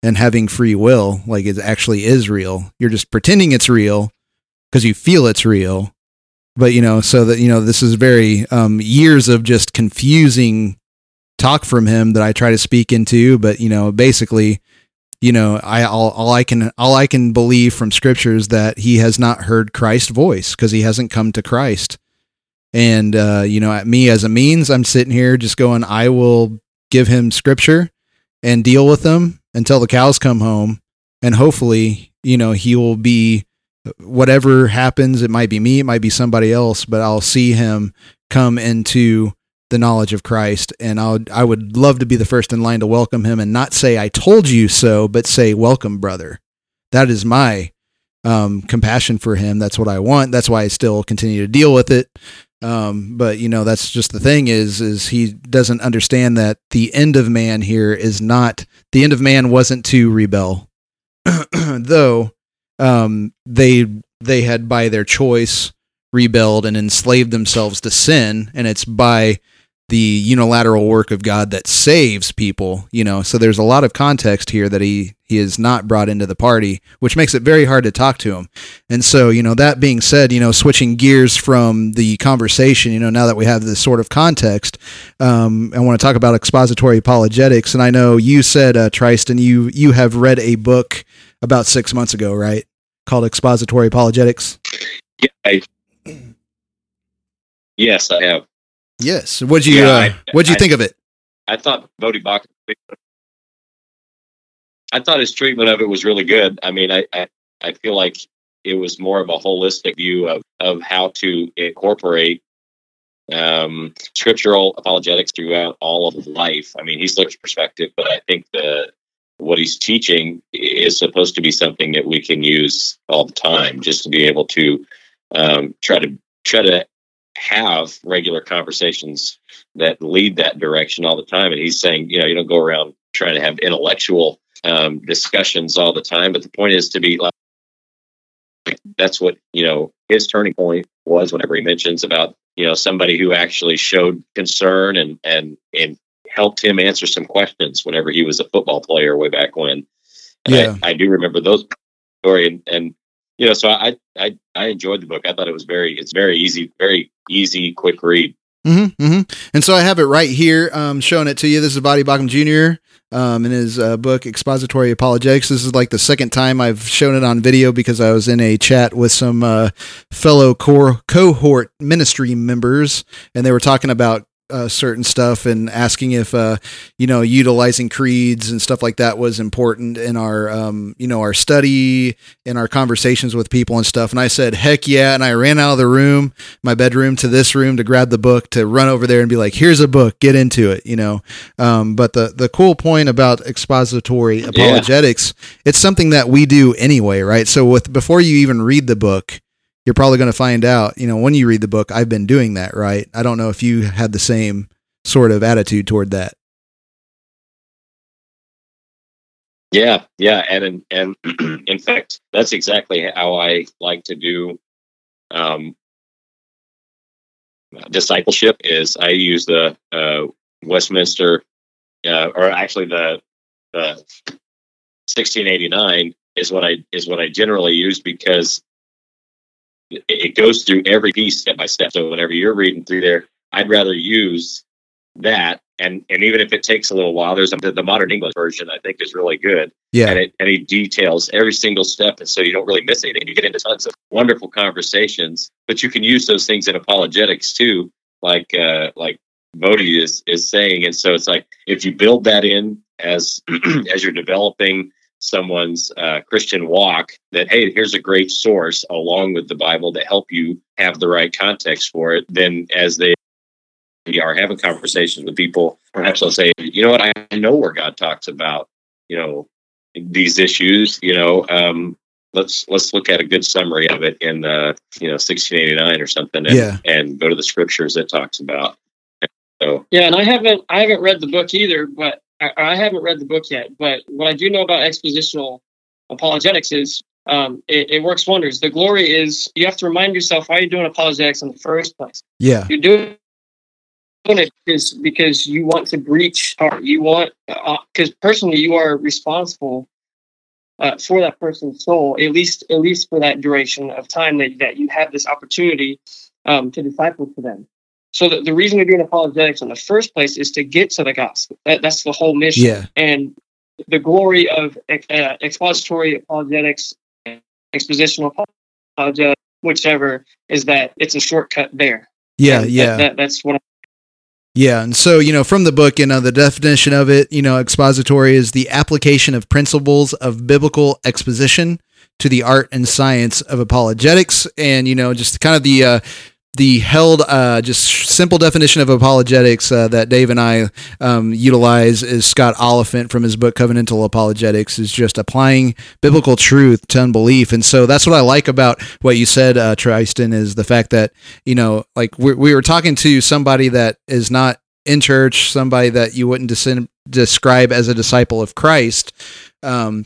and having free will like it actually is real. You're just pretending it's real because you feel it's real but you know so that you know this is very um years of just confusing talk from him that I try to speak into, but you know, basically, you know, I all, all I can all I can believe from scripture is that he has not heard Christ's voice because he hasn't come to Christ. And uh, you know, at me as a means, I'm sitting here just going, I will give him scripture and deal with them until the cows come home, and hopefully, you know, he will be whatever happens. It might be me, it might be somebody else, but I'll see him come into the knowledge of Christ, and I would I would love to be the first in line to welcome him and not say I told you so, but say welcome, brother. That is my um, compassion for him. That's what I want. That's why I still continue to deal with it. Um, but you know, that's just the thing is is he doesn't understand that the end of man here is not the end of man wasn't to rebel, *clears throat* though um, they they had by their choice rebelled and enslaved themselves to sin, and it's by the unilateral work of God that saves people, you know. So there's a lot of context here that he he is not brought into the party, which makes it very hard to talk to him. And so, you know, that being said, you know, switching gears from the conversation, you know, now that we have this sort of context, um, I want to talk about expository apologetics. And I know you said, uh, Tristan, you you have read a book about six months ago, right? Called Expository Apologetics. Yeah, I, yes, I have. Yes. What'd you Yeah, uh, I- What'd you I- think of it? I thought Voddie Baucham. I thought his treatment of it was really good. I mean, I, I I feel like it was more of a holistic view of of how to incorporate um, scriptural apologetics throughout all of life. I mean, he's looked perspective, but I think the what he's teaching is supposed to be something that we can use all the time, just to be able to um, try to try to have regular conversations that lead that direction all the time. And he's saying, you know, you don't go around trying to have intellectual um, discussions all the time, but the point is to be like, that's what, you know, his turning point was whenever he mentions about, you know, somebody who actually showed concern and, and, and helped him answer some questions whenever he was a football player way back when. And Yeah. I, I do remember those story and, and, you know, so I, I, I enjoyed the book. I thought it was very, it's very easy, very easy, quick read. Mm-hmm, hmm And so I have it right here, um, showing it to you. This is Voddie Baucham Jr. Um, in his uh, book Expository Apologetics. This is like the second time I've shown it on video because I was in a chat with some uh, fellow core cohort ministry members, and they were talking about uh, certain stuff and asking if uh, you know utilizing creeds and stuff like that was important in our um, you know our study in our conversations with people and stuff. And I said, heck yeah! And I ran out of the room, my bedroom, to this room to grab the book to run over there and be like, here's a book, get into it, you know. Um, but the the cool point about expository apologetics, it's something that we do anyway, right? So with before you even read the book you're probably going to find out, you know, when you read the book, I've been doing that, right? I don't know if you had the same sort of attitude toward that. Yeah, yeah, and and *clears throat* in fact, that's exactly how I like to do um, discipleship. Is I use the uh, Westminster, uh, or actually the the 1689 is what I is what I generally use because it goes through every piece step by step. So whenever you're reading through there, I'd rather use that. And and even if it takes a little while, there's a, the modern English version I think is really good. Yeah. And it and it details every single step, and so you don't really miss anything. You get into tons of wonderful conversations, but you can use those things in apologetics too, like uh, like Voddie is is saying. And so it's like if you build that in as *clears throat* as you're developing someone's uh, Christian walk that, hey, here's a great source along with the Bible to help you have the right context for it, then as they are having conversations with people, perhaps they'll say, you know what, I know where God talks about, you know, these issues, you know, um, let's let's look at a good summary of it in uh, you know 1689 or something and, Yeah. and go to the scriptures that talks about so Yeah, and I haven't I haven't read the book either, but I, I haven't read the book yet. But what I do know about expositional apologetics is um, it, it works wonders. The glory is you have to remind yourself why you're doing apologetics in the first place. Yeah. You're doing it because because you want to breach or you want because personally you are responsible uh, for that person's soul at least at least for that duration of time that, that you have this opportunity um, to disciple to them so the, the reason you're doing apologetics in the first place is to get to the gospel that, that's the whole mission Yeah. and the glory of uh, expository apologetics expositional apologetics whichever is that it's a shortcut there Yeah. And Yeah. that, that's what I'm Yeah, and so you know, from the book, you know, the definition of it, you know, expository is the application of principles of biblical exposition to the art and science of apologetics, and you know, just kind of the uh, the held uh, just simple definition of apologetics uh, that Dave and I um, utilize is Scott Oliphint from his book Covenantal Apologetics is just applying biblical truth to unbelief, and so that's what I like about what you said, uh, Tristan, is the fact that you know, like we we were talking to somebody that is not in church, somebody that you wouldn't describe as a disciple of Christ, um,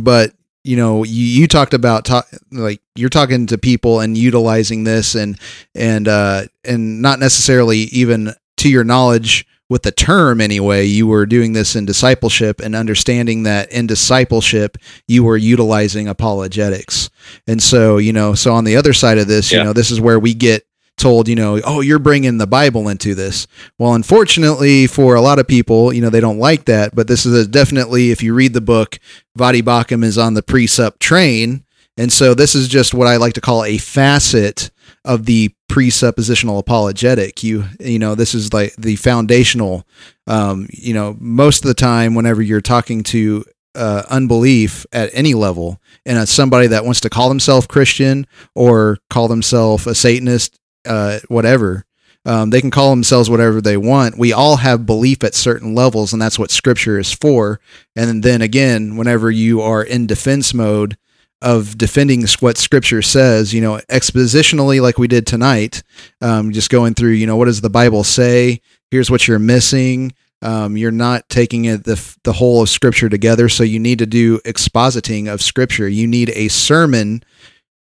but you know, you, you talked about ta- like you're talking to people and utilizing this and and uh, and not necessarily even to your knowledge with the term anyway. You were doing this in discipleship and understanding that in discipleship you were utilizing apologetics. And so, you know, so on the other side of this, you know, this is where we get told, you know, oh, you're bringing the Bible into this. Well, unfortunately for a lot of people, you know, they don't like that. But this is definitely, if you read the book, Voddie Baucham is on the precept train. And so this is just what I like to call a facet of the presuppositional apologetic. You, you know, this is like the foundational, um, you know, most of the time, whenever you're talking to uh, unbelief at any level, and it's somebody that wants to call themselves Christian or call themselves a Satanist, uh, whatever. Um, they can call themselves whatever they want. We all have belief at certain levels, and that's what Scripture is for. And then again, whenever you are in defense mode of defending what Scripture says, you know, expositionally, like we did tonight, um, just going through, you know, what does the Bible say? Here's what you're missing. Um, you're not taking it the the whole of Scripture together, so you need to do expositing of Scripture. You need a sermon.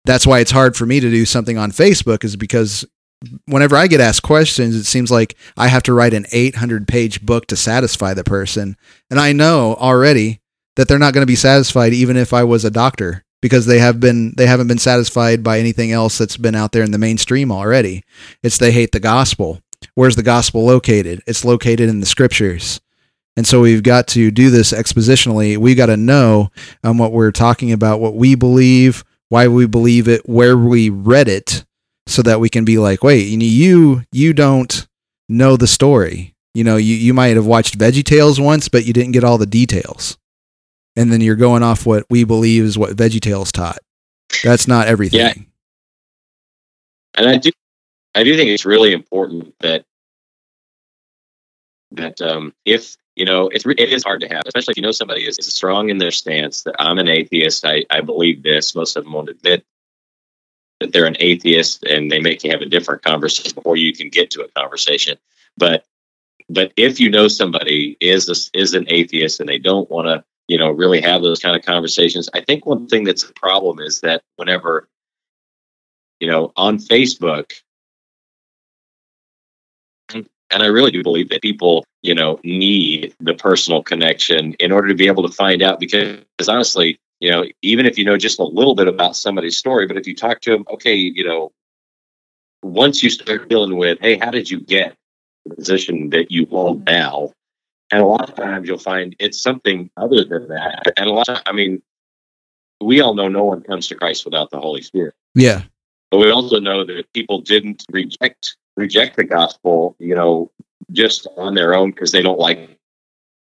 That's why it's hard for me to do something on Facebook, is because whenever I get asked questions, it seems like I have to write an 800 page book to satisfy the person. And I know already that they're not going to be satisfied even if I was a doctor because they have been they haven't been satisfied by anything else that's been out there in the mainstream already. It's they hate the gospel. Where's the gospel located? It's located in the scriptures. And so we've got to do this expositionally. We've got to know um, what we're talking about, what we believe, why we believe it, where we read it, so that we can be like, wait, you you you don't know the story. You know, you, you might have watched Veggie Tales once, but you didn't get all the details. And then you're going off what we believe is what Veggie Tales taught. That's not everything. Yeah. And I do, I do think it's really important that that um, if you know, it's it is hard to have, especially if you know somebody is, is strong in their stance that I'm an atheist. I, I believe this. Most of them won't admit that they're an atheist, and they make you have a different conversation before you can get to a conversation. But but if you know somebody is a, is an atheist and they don't want to you know really have those kind of conversations, I think one thing that's a problem is that whenever you know on Facebook and I really do believe that people, you know, need the personal connection in order to be able to find out. Because honestly, you know, even if you know just a little bit about somebody's story, but if you talk to them, okay, you know, once you start dealing with, hey, how did you get the position that you hold now? And a lot of times you'll find it's something other than that. And a lot of, I mean, we all know no one comes to Christ without the Holy Spirit. Yeah. But we also know that people didn't reject reject the gospel, you know, just on their own because they don't like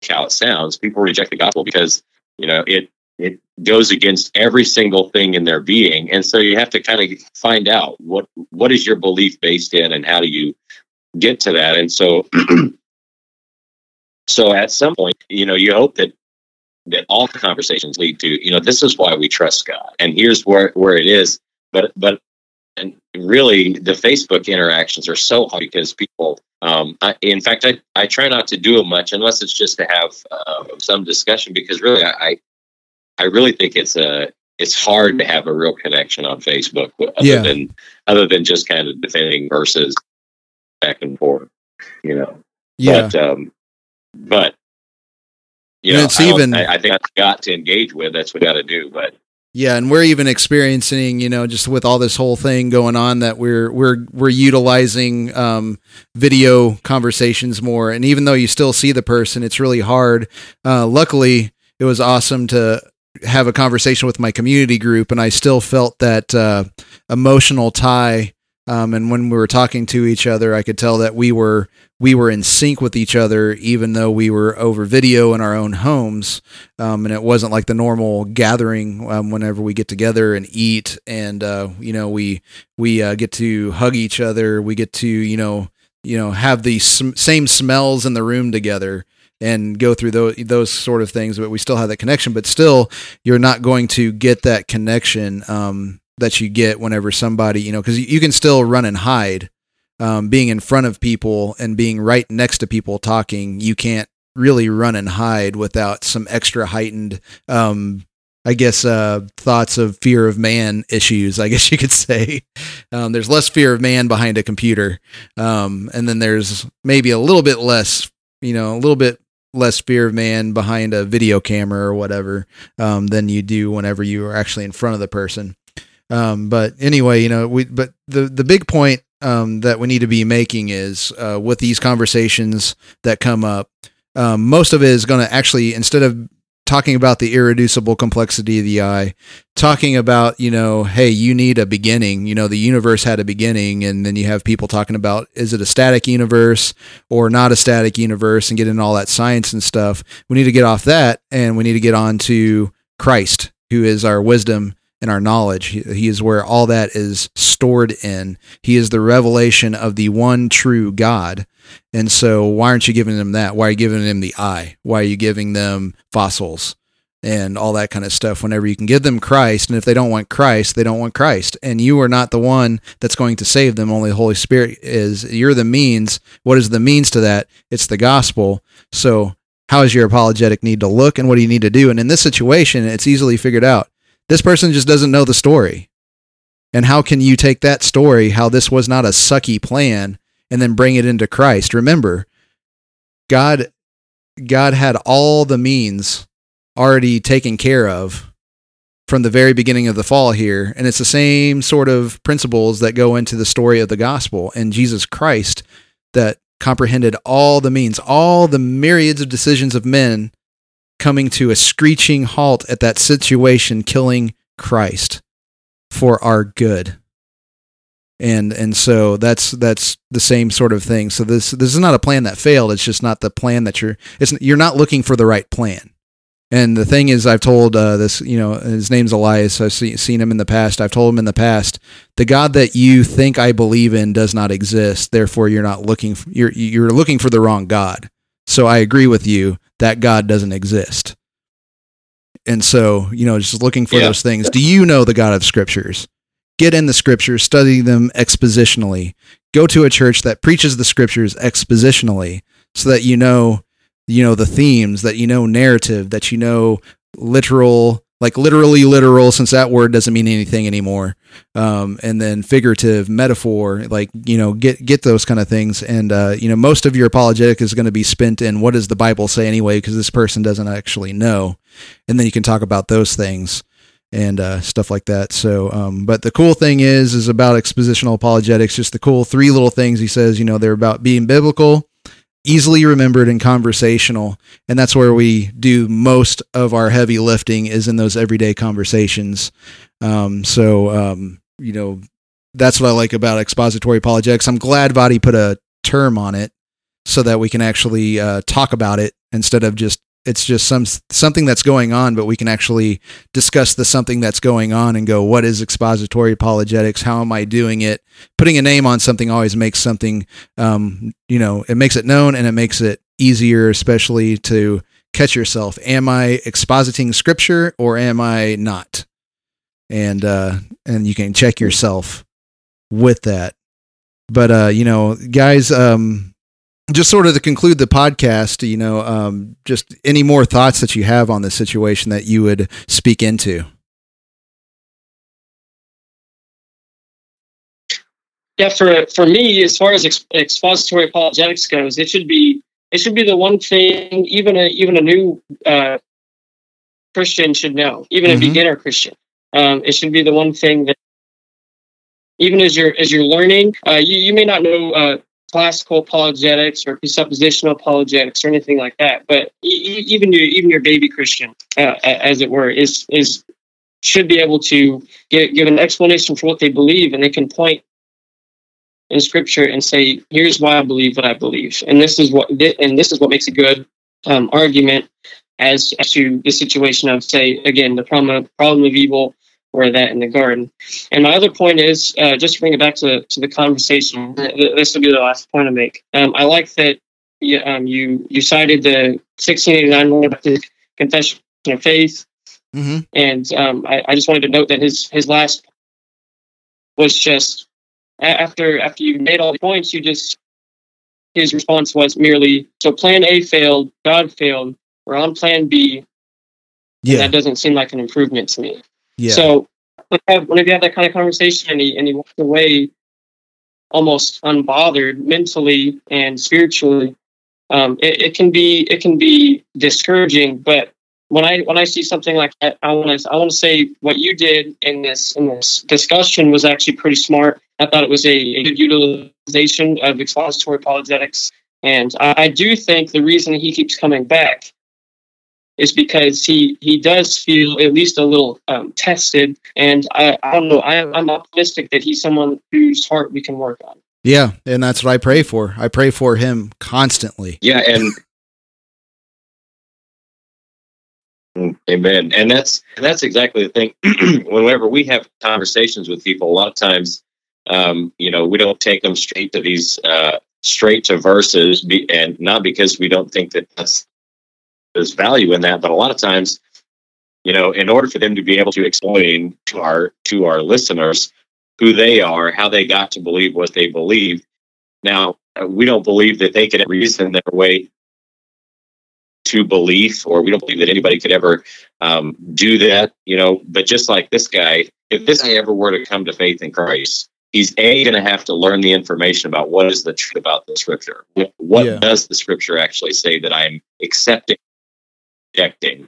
how it sounds. People reject the gospel because, you know, it it goes against every single thing in their being. And so you have to kind of find out what what is your belief based in and how do you get to that. And so *clears throat* so at some point, you know, you hope that that all the conversations lead to, you know, this is why we trust God. And here's where where it is. But but really the facebook interactions are so hard because people um, I, in fact I, I try not to do it much unless it's just to have uh, some discussion because really I, I really think it's a it's hard to have a real connection on facebook other Yeah. than other than just kind of defending verses back and forth you know Yeah. but um but you And know it's I even- I, I think that's got to engage with that's what got to do but Yeah, and we're even experiencing, you know, just with all this whole thing going on, that we're we're we're utilizing um, video conversations more. And even though you still see the person, it's really hard. Uh, luckily, it was awesome to have a conversation with my community group, and I still felt that uh, emotional tie. Um, and when we were talking to each other, I could tell that we were we were in sync with each other, even though we were over video in our own homes. Um, and it wasn't like the normal gathering um, whenever we get together and eat and uh, you know we we uh, get to hug each other. We get to you know you know have the sm- same smells in the room together and go through those those sort of things but we still have that connection. But still you're not going to get that connection um, that you get whenever somebody you know because you can still run and hide um, being in front of people and being right next to people talking you can't really run and hide without some extra heightened um I guess uh, thoughts of fear of man issues. I *laughs* guess you could say um, there's less fear of man behind a computer, um, and then there's maybe a little bit less, you know, a little bit less fear of man behind a video camera or whatever um, than you do whenever you are actually in front of the person. Um, but anyway, you know, we but the the big point um, that we need to be making is uh, with these conversations that come up um, most of it is going to actually instead of talking about the irreducible complexity of the eye talking about you know hey you need a beginning. You know the universe had a beginning and then you have people talking about is it a static universe or not a static universe and get into all that science and stuff. We need to get off that and we need to get on to christ who is our wisdom and our knowledge he, he is where all that is stored in he is the revelation of the one true god and so, why aren't you giving them that? Why are you giving them the eye? Why are you giving them fossils and all that kind of stuff? Whenever you can give them Christ, and if they don't want Christ, they don't want Christ. And you are not the one that's going to save them. Only the Holy Spirit is. You're the means. What is the means to that? It's the gospel. So, how does your apologetic need to look, and what do you need to do? And in this situation, it's easily figured out. This person just doesn't know the story. And how can you take that story, how this was not a sucky plan, and then bring it into Christ. Remember, God God had all the means already taken care of from the very beginning of the fall here, and it's the same sort of principles that go into the story of the gospel and Jesus Christ that comprehended all the means, all the myriads of decisions of men coming to a screeching halt at that situation, killing Christ for our good and and so that's that's the same sort of thing. So this this is not a plan that failed. It's just not the plan that you're. It's you're not looking for the right plan. And the thing is, I've told uh, this, you know, his name's Elias. I've see, seen him in the past. I've told him in the past, the God that you think I believe in does not exist. Therefore, you're not looking. For, you're you're looking for the wrong God. So I agree with you that God doesn't exist. And so, you know, just looking for Yeah. those things. Do you know the God of Scriptures? Get in the Scriptures, study them expositionally. Go to a church that preaches the Scriptures expositionally, so that you know you know the themes that you know narrative that you know literal like literally literal since that word doesn't mean anything anymore. Um, and then figurative metaphor like you know get get those kind of things. And uh, you know most of your apologetic is going to be spent in what does the bible say anyway because this person doesn't actually know. And then you can talk about those things and uh, stuff like that. So um, but the cool thing is is about expositional apologetics just the cool three little things he says you know they're about being biblical easily remembered and conversational and that's where we do most of our heavy lifting is in those everyday conversations. Um, so um, you know that's what i like about expository apologetics. I'm glad Voddie put a term on it so that we can actually uh, talk about it instead of just it's just some something that's going on but we can actually discuss the something that's going on and go what is expository apologetics? How am i doing it? Putting a name on something always makes something um, you know it makes it known and it makes it easier especially to catch yourself. Am i expositing scripture or am i not? And uh and you can check yourself with that. But uh you know guys um just sort of to conclude the podcast you know um just any more thoughts that you have on the situation that you would speak into Yeah, for for me, as far as ex- expository apologetics goes, it should be it should be the one thing even a even a new uh, Christian should know, even Mhm. a beginner Christian. Um, it should be the one thing that even as you're as you're learning, uh, you you may not know uh, classical apologetics or presuppositional apologetics or anything like that, but even your even your baby Christian, uh, as it were, is is should be able to give, give an explanation for what they believe, and they can point in scripture and say, "Here's why I believe what I believe," and this is what and this is what makes a good um, argument as, as to the situation of, say, again, the problem problem of evil or that in the garden. And my other point is, uh, just to bring it back to to the conversation. th- th- This will be the last point I make. Um, I like that you um, you you cited the 1689 London Baptist Confession of Faith, mm-hmm. and um, I, I just wanted to note that his his last was just after after you made all the points, you just his response was merely so plan A failed, God failed, we're on plan B. and yeah That doesn't seem like an improvement to me. Yeah So whenever you have that kind of conversation and he and he walked away almost unbothered mentally and spiritually, um, it, it can be it can be discouraging. But when I when I see something like that, I want to I want to say what you did in this in this discussion was actually pretty smart. I thought it was a, a good utilization of expository apologetics, and I, I do think the reason he keeps coming back is because he he does feel at least a little um, tested, and I, I don't know. I, I'm optimistic that he's someone whose heart we can work on. yeah and that's what i pray for i pray for him constantly Yeah, and *laughs* amen. And that's and that's exactly the thing. *clears throat* Whenever we have conversations with people, a lot of times, um, you know, we don't take them straight to these uh, straight to verses, be, and not because we don't think that that's there's value in that, but a lot of times, you know, in order for them to be able to explain to our to our listeners who they are, how they got to believe what they believe. Now, uh, we don't believe that they could reason their way to belief, or we don't believe that anybody could ever um, do that, you know. But just like this guy, if this guy ever were to come to faith in Christ, he's a going to have to learn the information about what is the truth about the scripture. What, what Yeah. does the scripture actually say that I'm accepting, rejecting?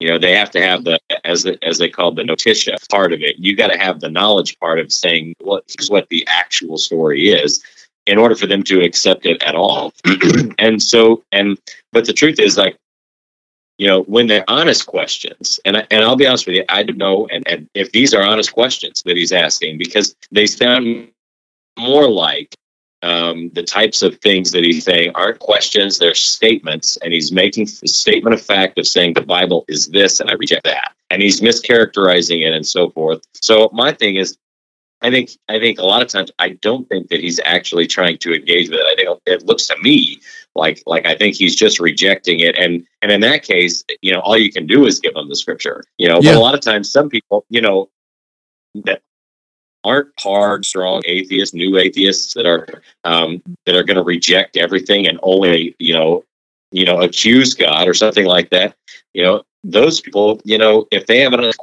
You know, they have to have the as as they call the notitia part of it. You got to have the knowledge part of saying what what the actual story is in order for them to accept it at all. *clears throat* and so, and but the truth is, like you know, when they're honest questions, and I, and I'll be honest with you, I don't know, and, and if these are honest questions that he's asking, because they sound more like um, the types of things that he's saying aren't questions, they're statements, and he's making a statement of fact of saying the Bible is this, and I reject that, and he's mischaracterizing it and so forth. So my thing is, I think I think a lot of times I don't think that he's actually trying to engage with it. I think it looks to me like like I think he's just rejecting it, and and in that case, you know, all you can do is give him the scripture. You know, Yeah. but a lot of times, some people, you know, that aren't hard, strong atheists, new atheists that are um, that are going to reject everything and only you know you know accuse God or something like that. You know, those people, you know, if they have an honest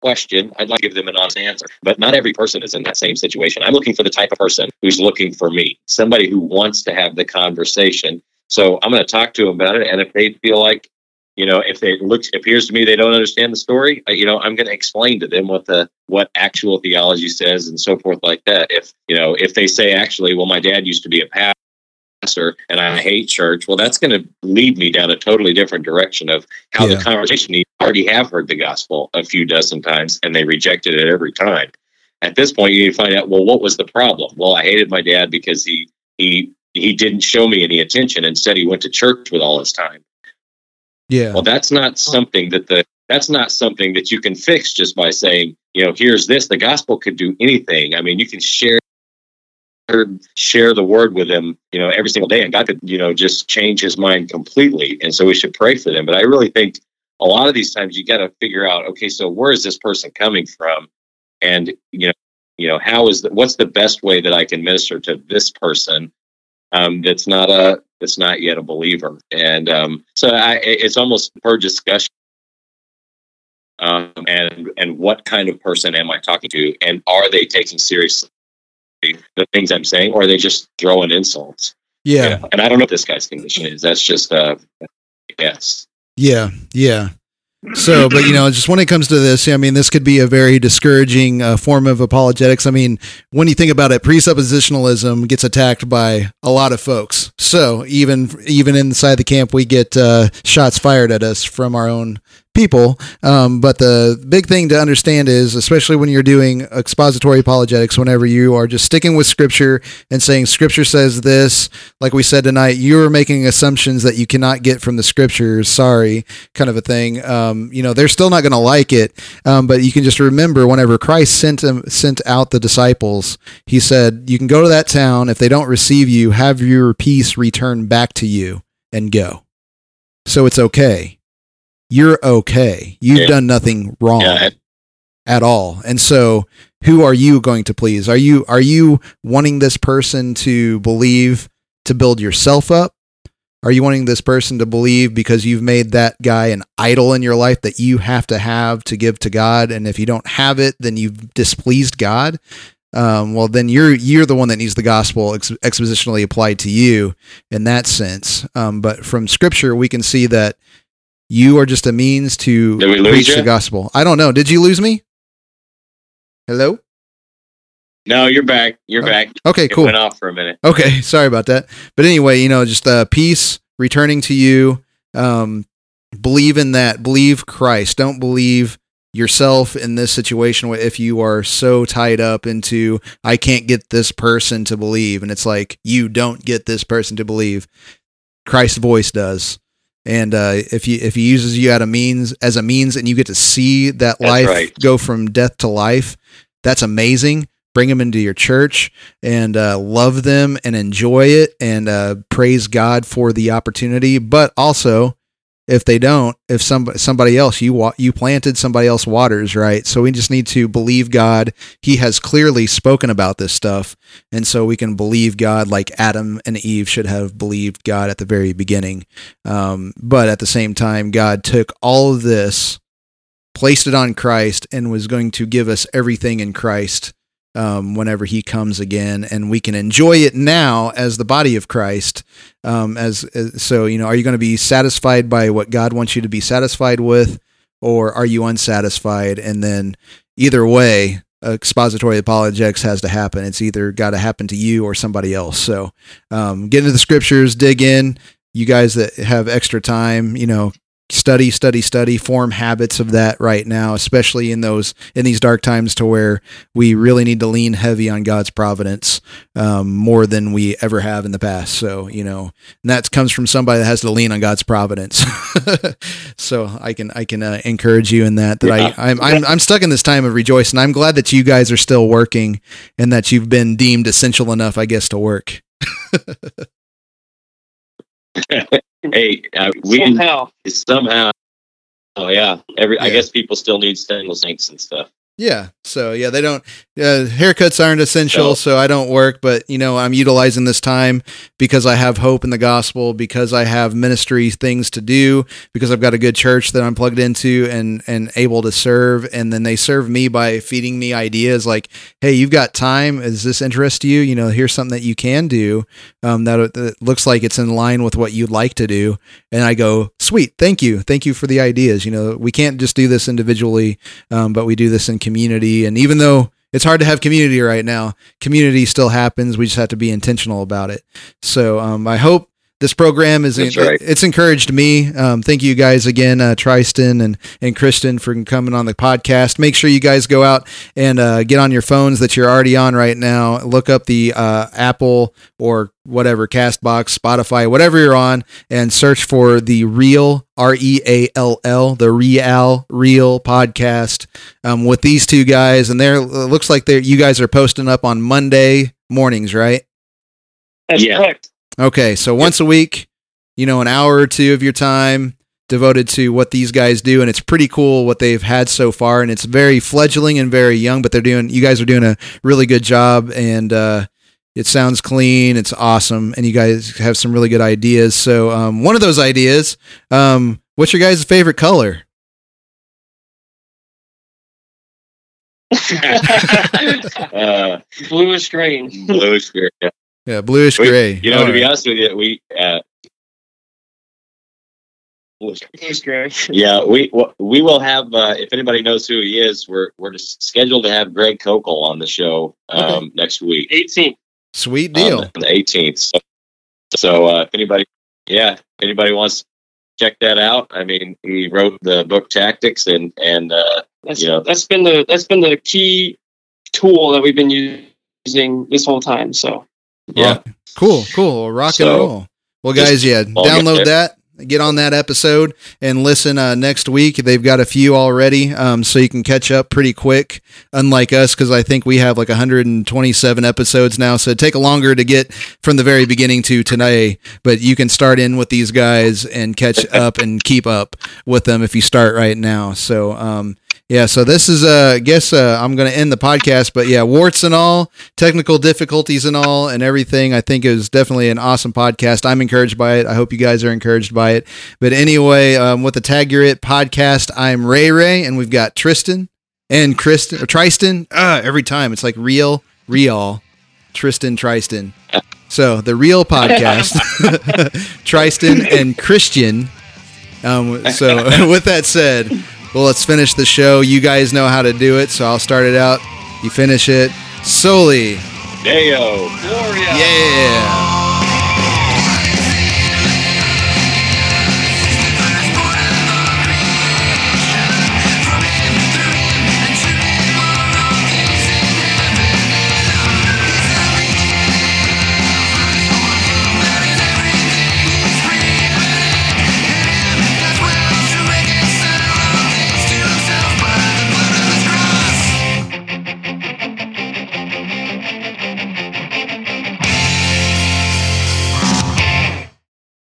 question, I'd like to give them an honest answer. But not every person is in that same situation. I'm looking for the type of person who's looking for me, somebody who wants to have the conversation. So I'm going to talk to them about it, and if they feel like you know, if it looks appears to me they don't understand the story, you know, I'm going to explain to them what the what actual theology says and so forth like that. If you know, if they say actually, well, my dad used to be a pastor and I hate church, well, that's going to lead me down a totally different direction of how Yeah. the conversation. You already have heard the gospel a few dozen times and they rejected it every time. At this point, you need to find out, well, what was the problem? Well, I hated my dad because he he he didn't show me any attention and said he went to church with all his time. Yeah. Well, that's not something that the that's not something that you can fix just by saying, you know, here's this. The gospel could do anything. I mean, you can share share the word with them, you know, every single day, and God could, you know, just change his mind completely. And so we should pray for them. But I really think a lot of these times you got to figure out, okay, so where is this person coming from, and you know, you know, how is the, what's the best way that I can minister to this person um, that's not a that's not yet a believer, and um, so I, it's almost per discussion. Um, and and what kind of person am I talking to, and are they taking seriously the things I'm saying, or are they just throwing insults? yeah. You know? And I don't know what this guy's condition is. That's just uh, yes. Yeah, yeah. So, but you know, just when it comes to this, I mean, this could be a very discouraging uh, form of apologetics. I mean, when you think about it, presuppositionalism gets attacked by a lot of folks. So even even inside the camp, we get uh, shots fired at us from our own people. Um, but the big thing to understand is, especially when you're doing expository apologetics, whenever you are just sticking with Scripture and saying Scripture says this, like we said tonight, you're making assumptions that you cannot get from the Scriptures. Sorry, kind of a thing. Um, you know, they're still not going to like it, um, but you can just remember whenever Christ sent him, sent out the disciples, he said, "You can go to that town. If they don't receive you, have your peace returned back to you and go." So it's okay. You're okay. You've Yeah. done nothing wrong Yeah, at all. And so who are you going to please? Are you are you wanting this person to believe to build yourself up? Are you wanting this person to believe because you've made that guy an idol in your life that you have to have to give to God and if you don't have it then you've displeased God? Um, well then you're you're the one that needs the gospel ex- expositionally applied to you in that sense. Um, but from scripture we can see that you are just a means to Did we lose preach you? the gospel. I don't know. Did you lose me? Hello? no, you're back. You're Oh, back. Okay, It cool. went off for a minute. Okay, *laughs* sorry about that. But anyway, you know, just uh, peace returning to you. Um, believe in that. Believe Christ. Don't believe yourself in this situation if you are so tied up into I can't get this person to believe and it's like you don't get this person to believe Christ's voice does and uh, if you if he uses you at a means as a means and you get to see that That's life right. go from death to life that's amazing bring them into your church and uh, love them and enjoy it and uh, praise God for the opportunity. But also, if they don't, if somebody somebody else you wa- you planted, somebody else waters, right? So we just need to believe God. He has clearly spoken about this stuff, and so we can believe God like Adam and Eve should have believed God at the very beginning. Um, but at the same time, God took all of this, placed it on Christ, and was going to give us everything in Christ um, whenever he comes again, and we can enjoy it now as the body of Christ. Um, as, as so, you know, are you going to be satisfied by what God wants you to be satisfied with, or are you unsatisfied? And then, either way, expository apologetics has to happen. It's either got to happen to you or somebody else. So, um, get into the scriptures, dig in. you guys that have extra time, you know, study study study form habits of that right now especially in those in these dark times to where we really need to lean heavy on god's providence um, more than we ever have in the past. So you know and that comes from somebody that has to lean on god's providence. *laughs* So i can i can uh, encourage you in that that Yeah. I, I'm, I'm i'm stuck in this time of rejoicing. I'm glad that you guys are still working and that you've been deemed essential enough i guess to work *laughs* *laughs* hey, uh, we Somehow. somehow. Oh yeah, every I guess people still need stainless inks and stuff. Yeah. So yeah, they don't. Uh, haircuts aren't essential, So- so I don't work. But you know, I'm utilizing this time because I have hope in the gospel, because I have ministry things to do, because I've got a good church that I'm plugged into and and able to serve. And then they serve me by feeding me ideas like, "Hey, you've got time. Is this interest to you? You know, here's something that you can do um, that, that looks like it's in line with what you'd like to do." And I go, "Sweet, thank you, thank you for the ideas. You know, we can't just do this individually." um, but we do this in community. And even though it's hard to have community right now, community still happens. We just have to be intentional about it. So um, I hope this program is That's right. it's encouraged me. Um, thank you guys again, uh, Tristan and and Kristen for coming on the podcast. Make sure you guys go out and uh, get on your phones that you're already on right now. Look up the uh, Apple or whatever Castbox, Spotify, whatever you're on, and search for the Real R E A L L, the Real Real podcast um, with these two guys. And there it looks like they you guys are posting up on Monday mornings, right? That's Yeah. correct. Okay, so once a week, you know, an hour or two of your time devoted to what these guys do, and it's pretty cool what they've had so far, and it's very fledgling and very young, but they're doing. You guys are doing a really good job, and uh, it sounds clean. It's awesome, and you guys have some really good ideas. So, um, one of those ideas, um, what's your guys' favorite color? *laughs* uh, *laughs* Bluish green. bluish gray. Yeah. Yeah, bluish We- gray. You know, All to be right. honest with you, we uh, Bluish gray. yeah we we will have uh, if anybody knows who he is, we're we're just scheduled to have Greg Koukl on the show um, next week. 18th. Sweet on deal. the- on the 18th. So, so uh, if anybody, yeah, if anybody wants to check that out, I mean, he wrote the book Tactics, and and uh, That's, Yeah. that's been the that's been the key tool that we've been using this whole time. So yeah, Cool, cool. Rock and roll. Well, guys, yeah, download that. Get on that episode and listen uh, next week. They've got a few already, um, so you can catch up pretty quick. Unlike us, because I think we have like 127 episodes now, so take longer to get from the very beginning to today. But you can start in with these guys and catch *laughs* up and keep up with them if you start right now. So, um, yeah, so this is, uh, I guess uh, I'm going to end the podcast, but yeah, warts and all, technical difficulties and all, and everything. I think was definitely an awesome podcast. I'm encouraged by it. I hope you guys are encouraged by it. But anyway, um, with the Tag Your It podcast, I'm Ray Ray, and we've got Tristan and Kristen, or Tristan. Uh, every time it's like real, real, Tristan, Tristan. So the real podcast, *laughs* Tristan and Christian. Um, so *laughs* with that said, well, let's finish the show. You guys know how to do it, so I'll start it out. You finish it. Soli. Deo. Gloria. Yeah.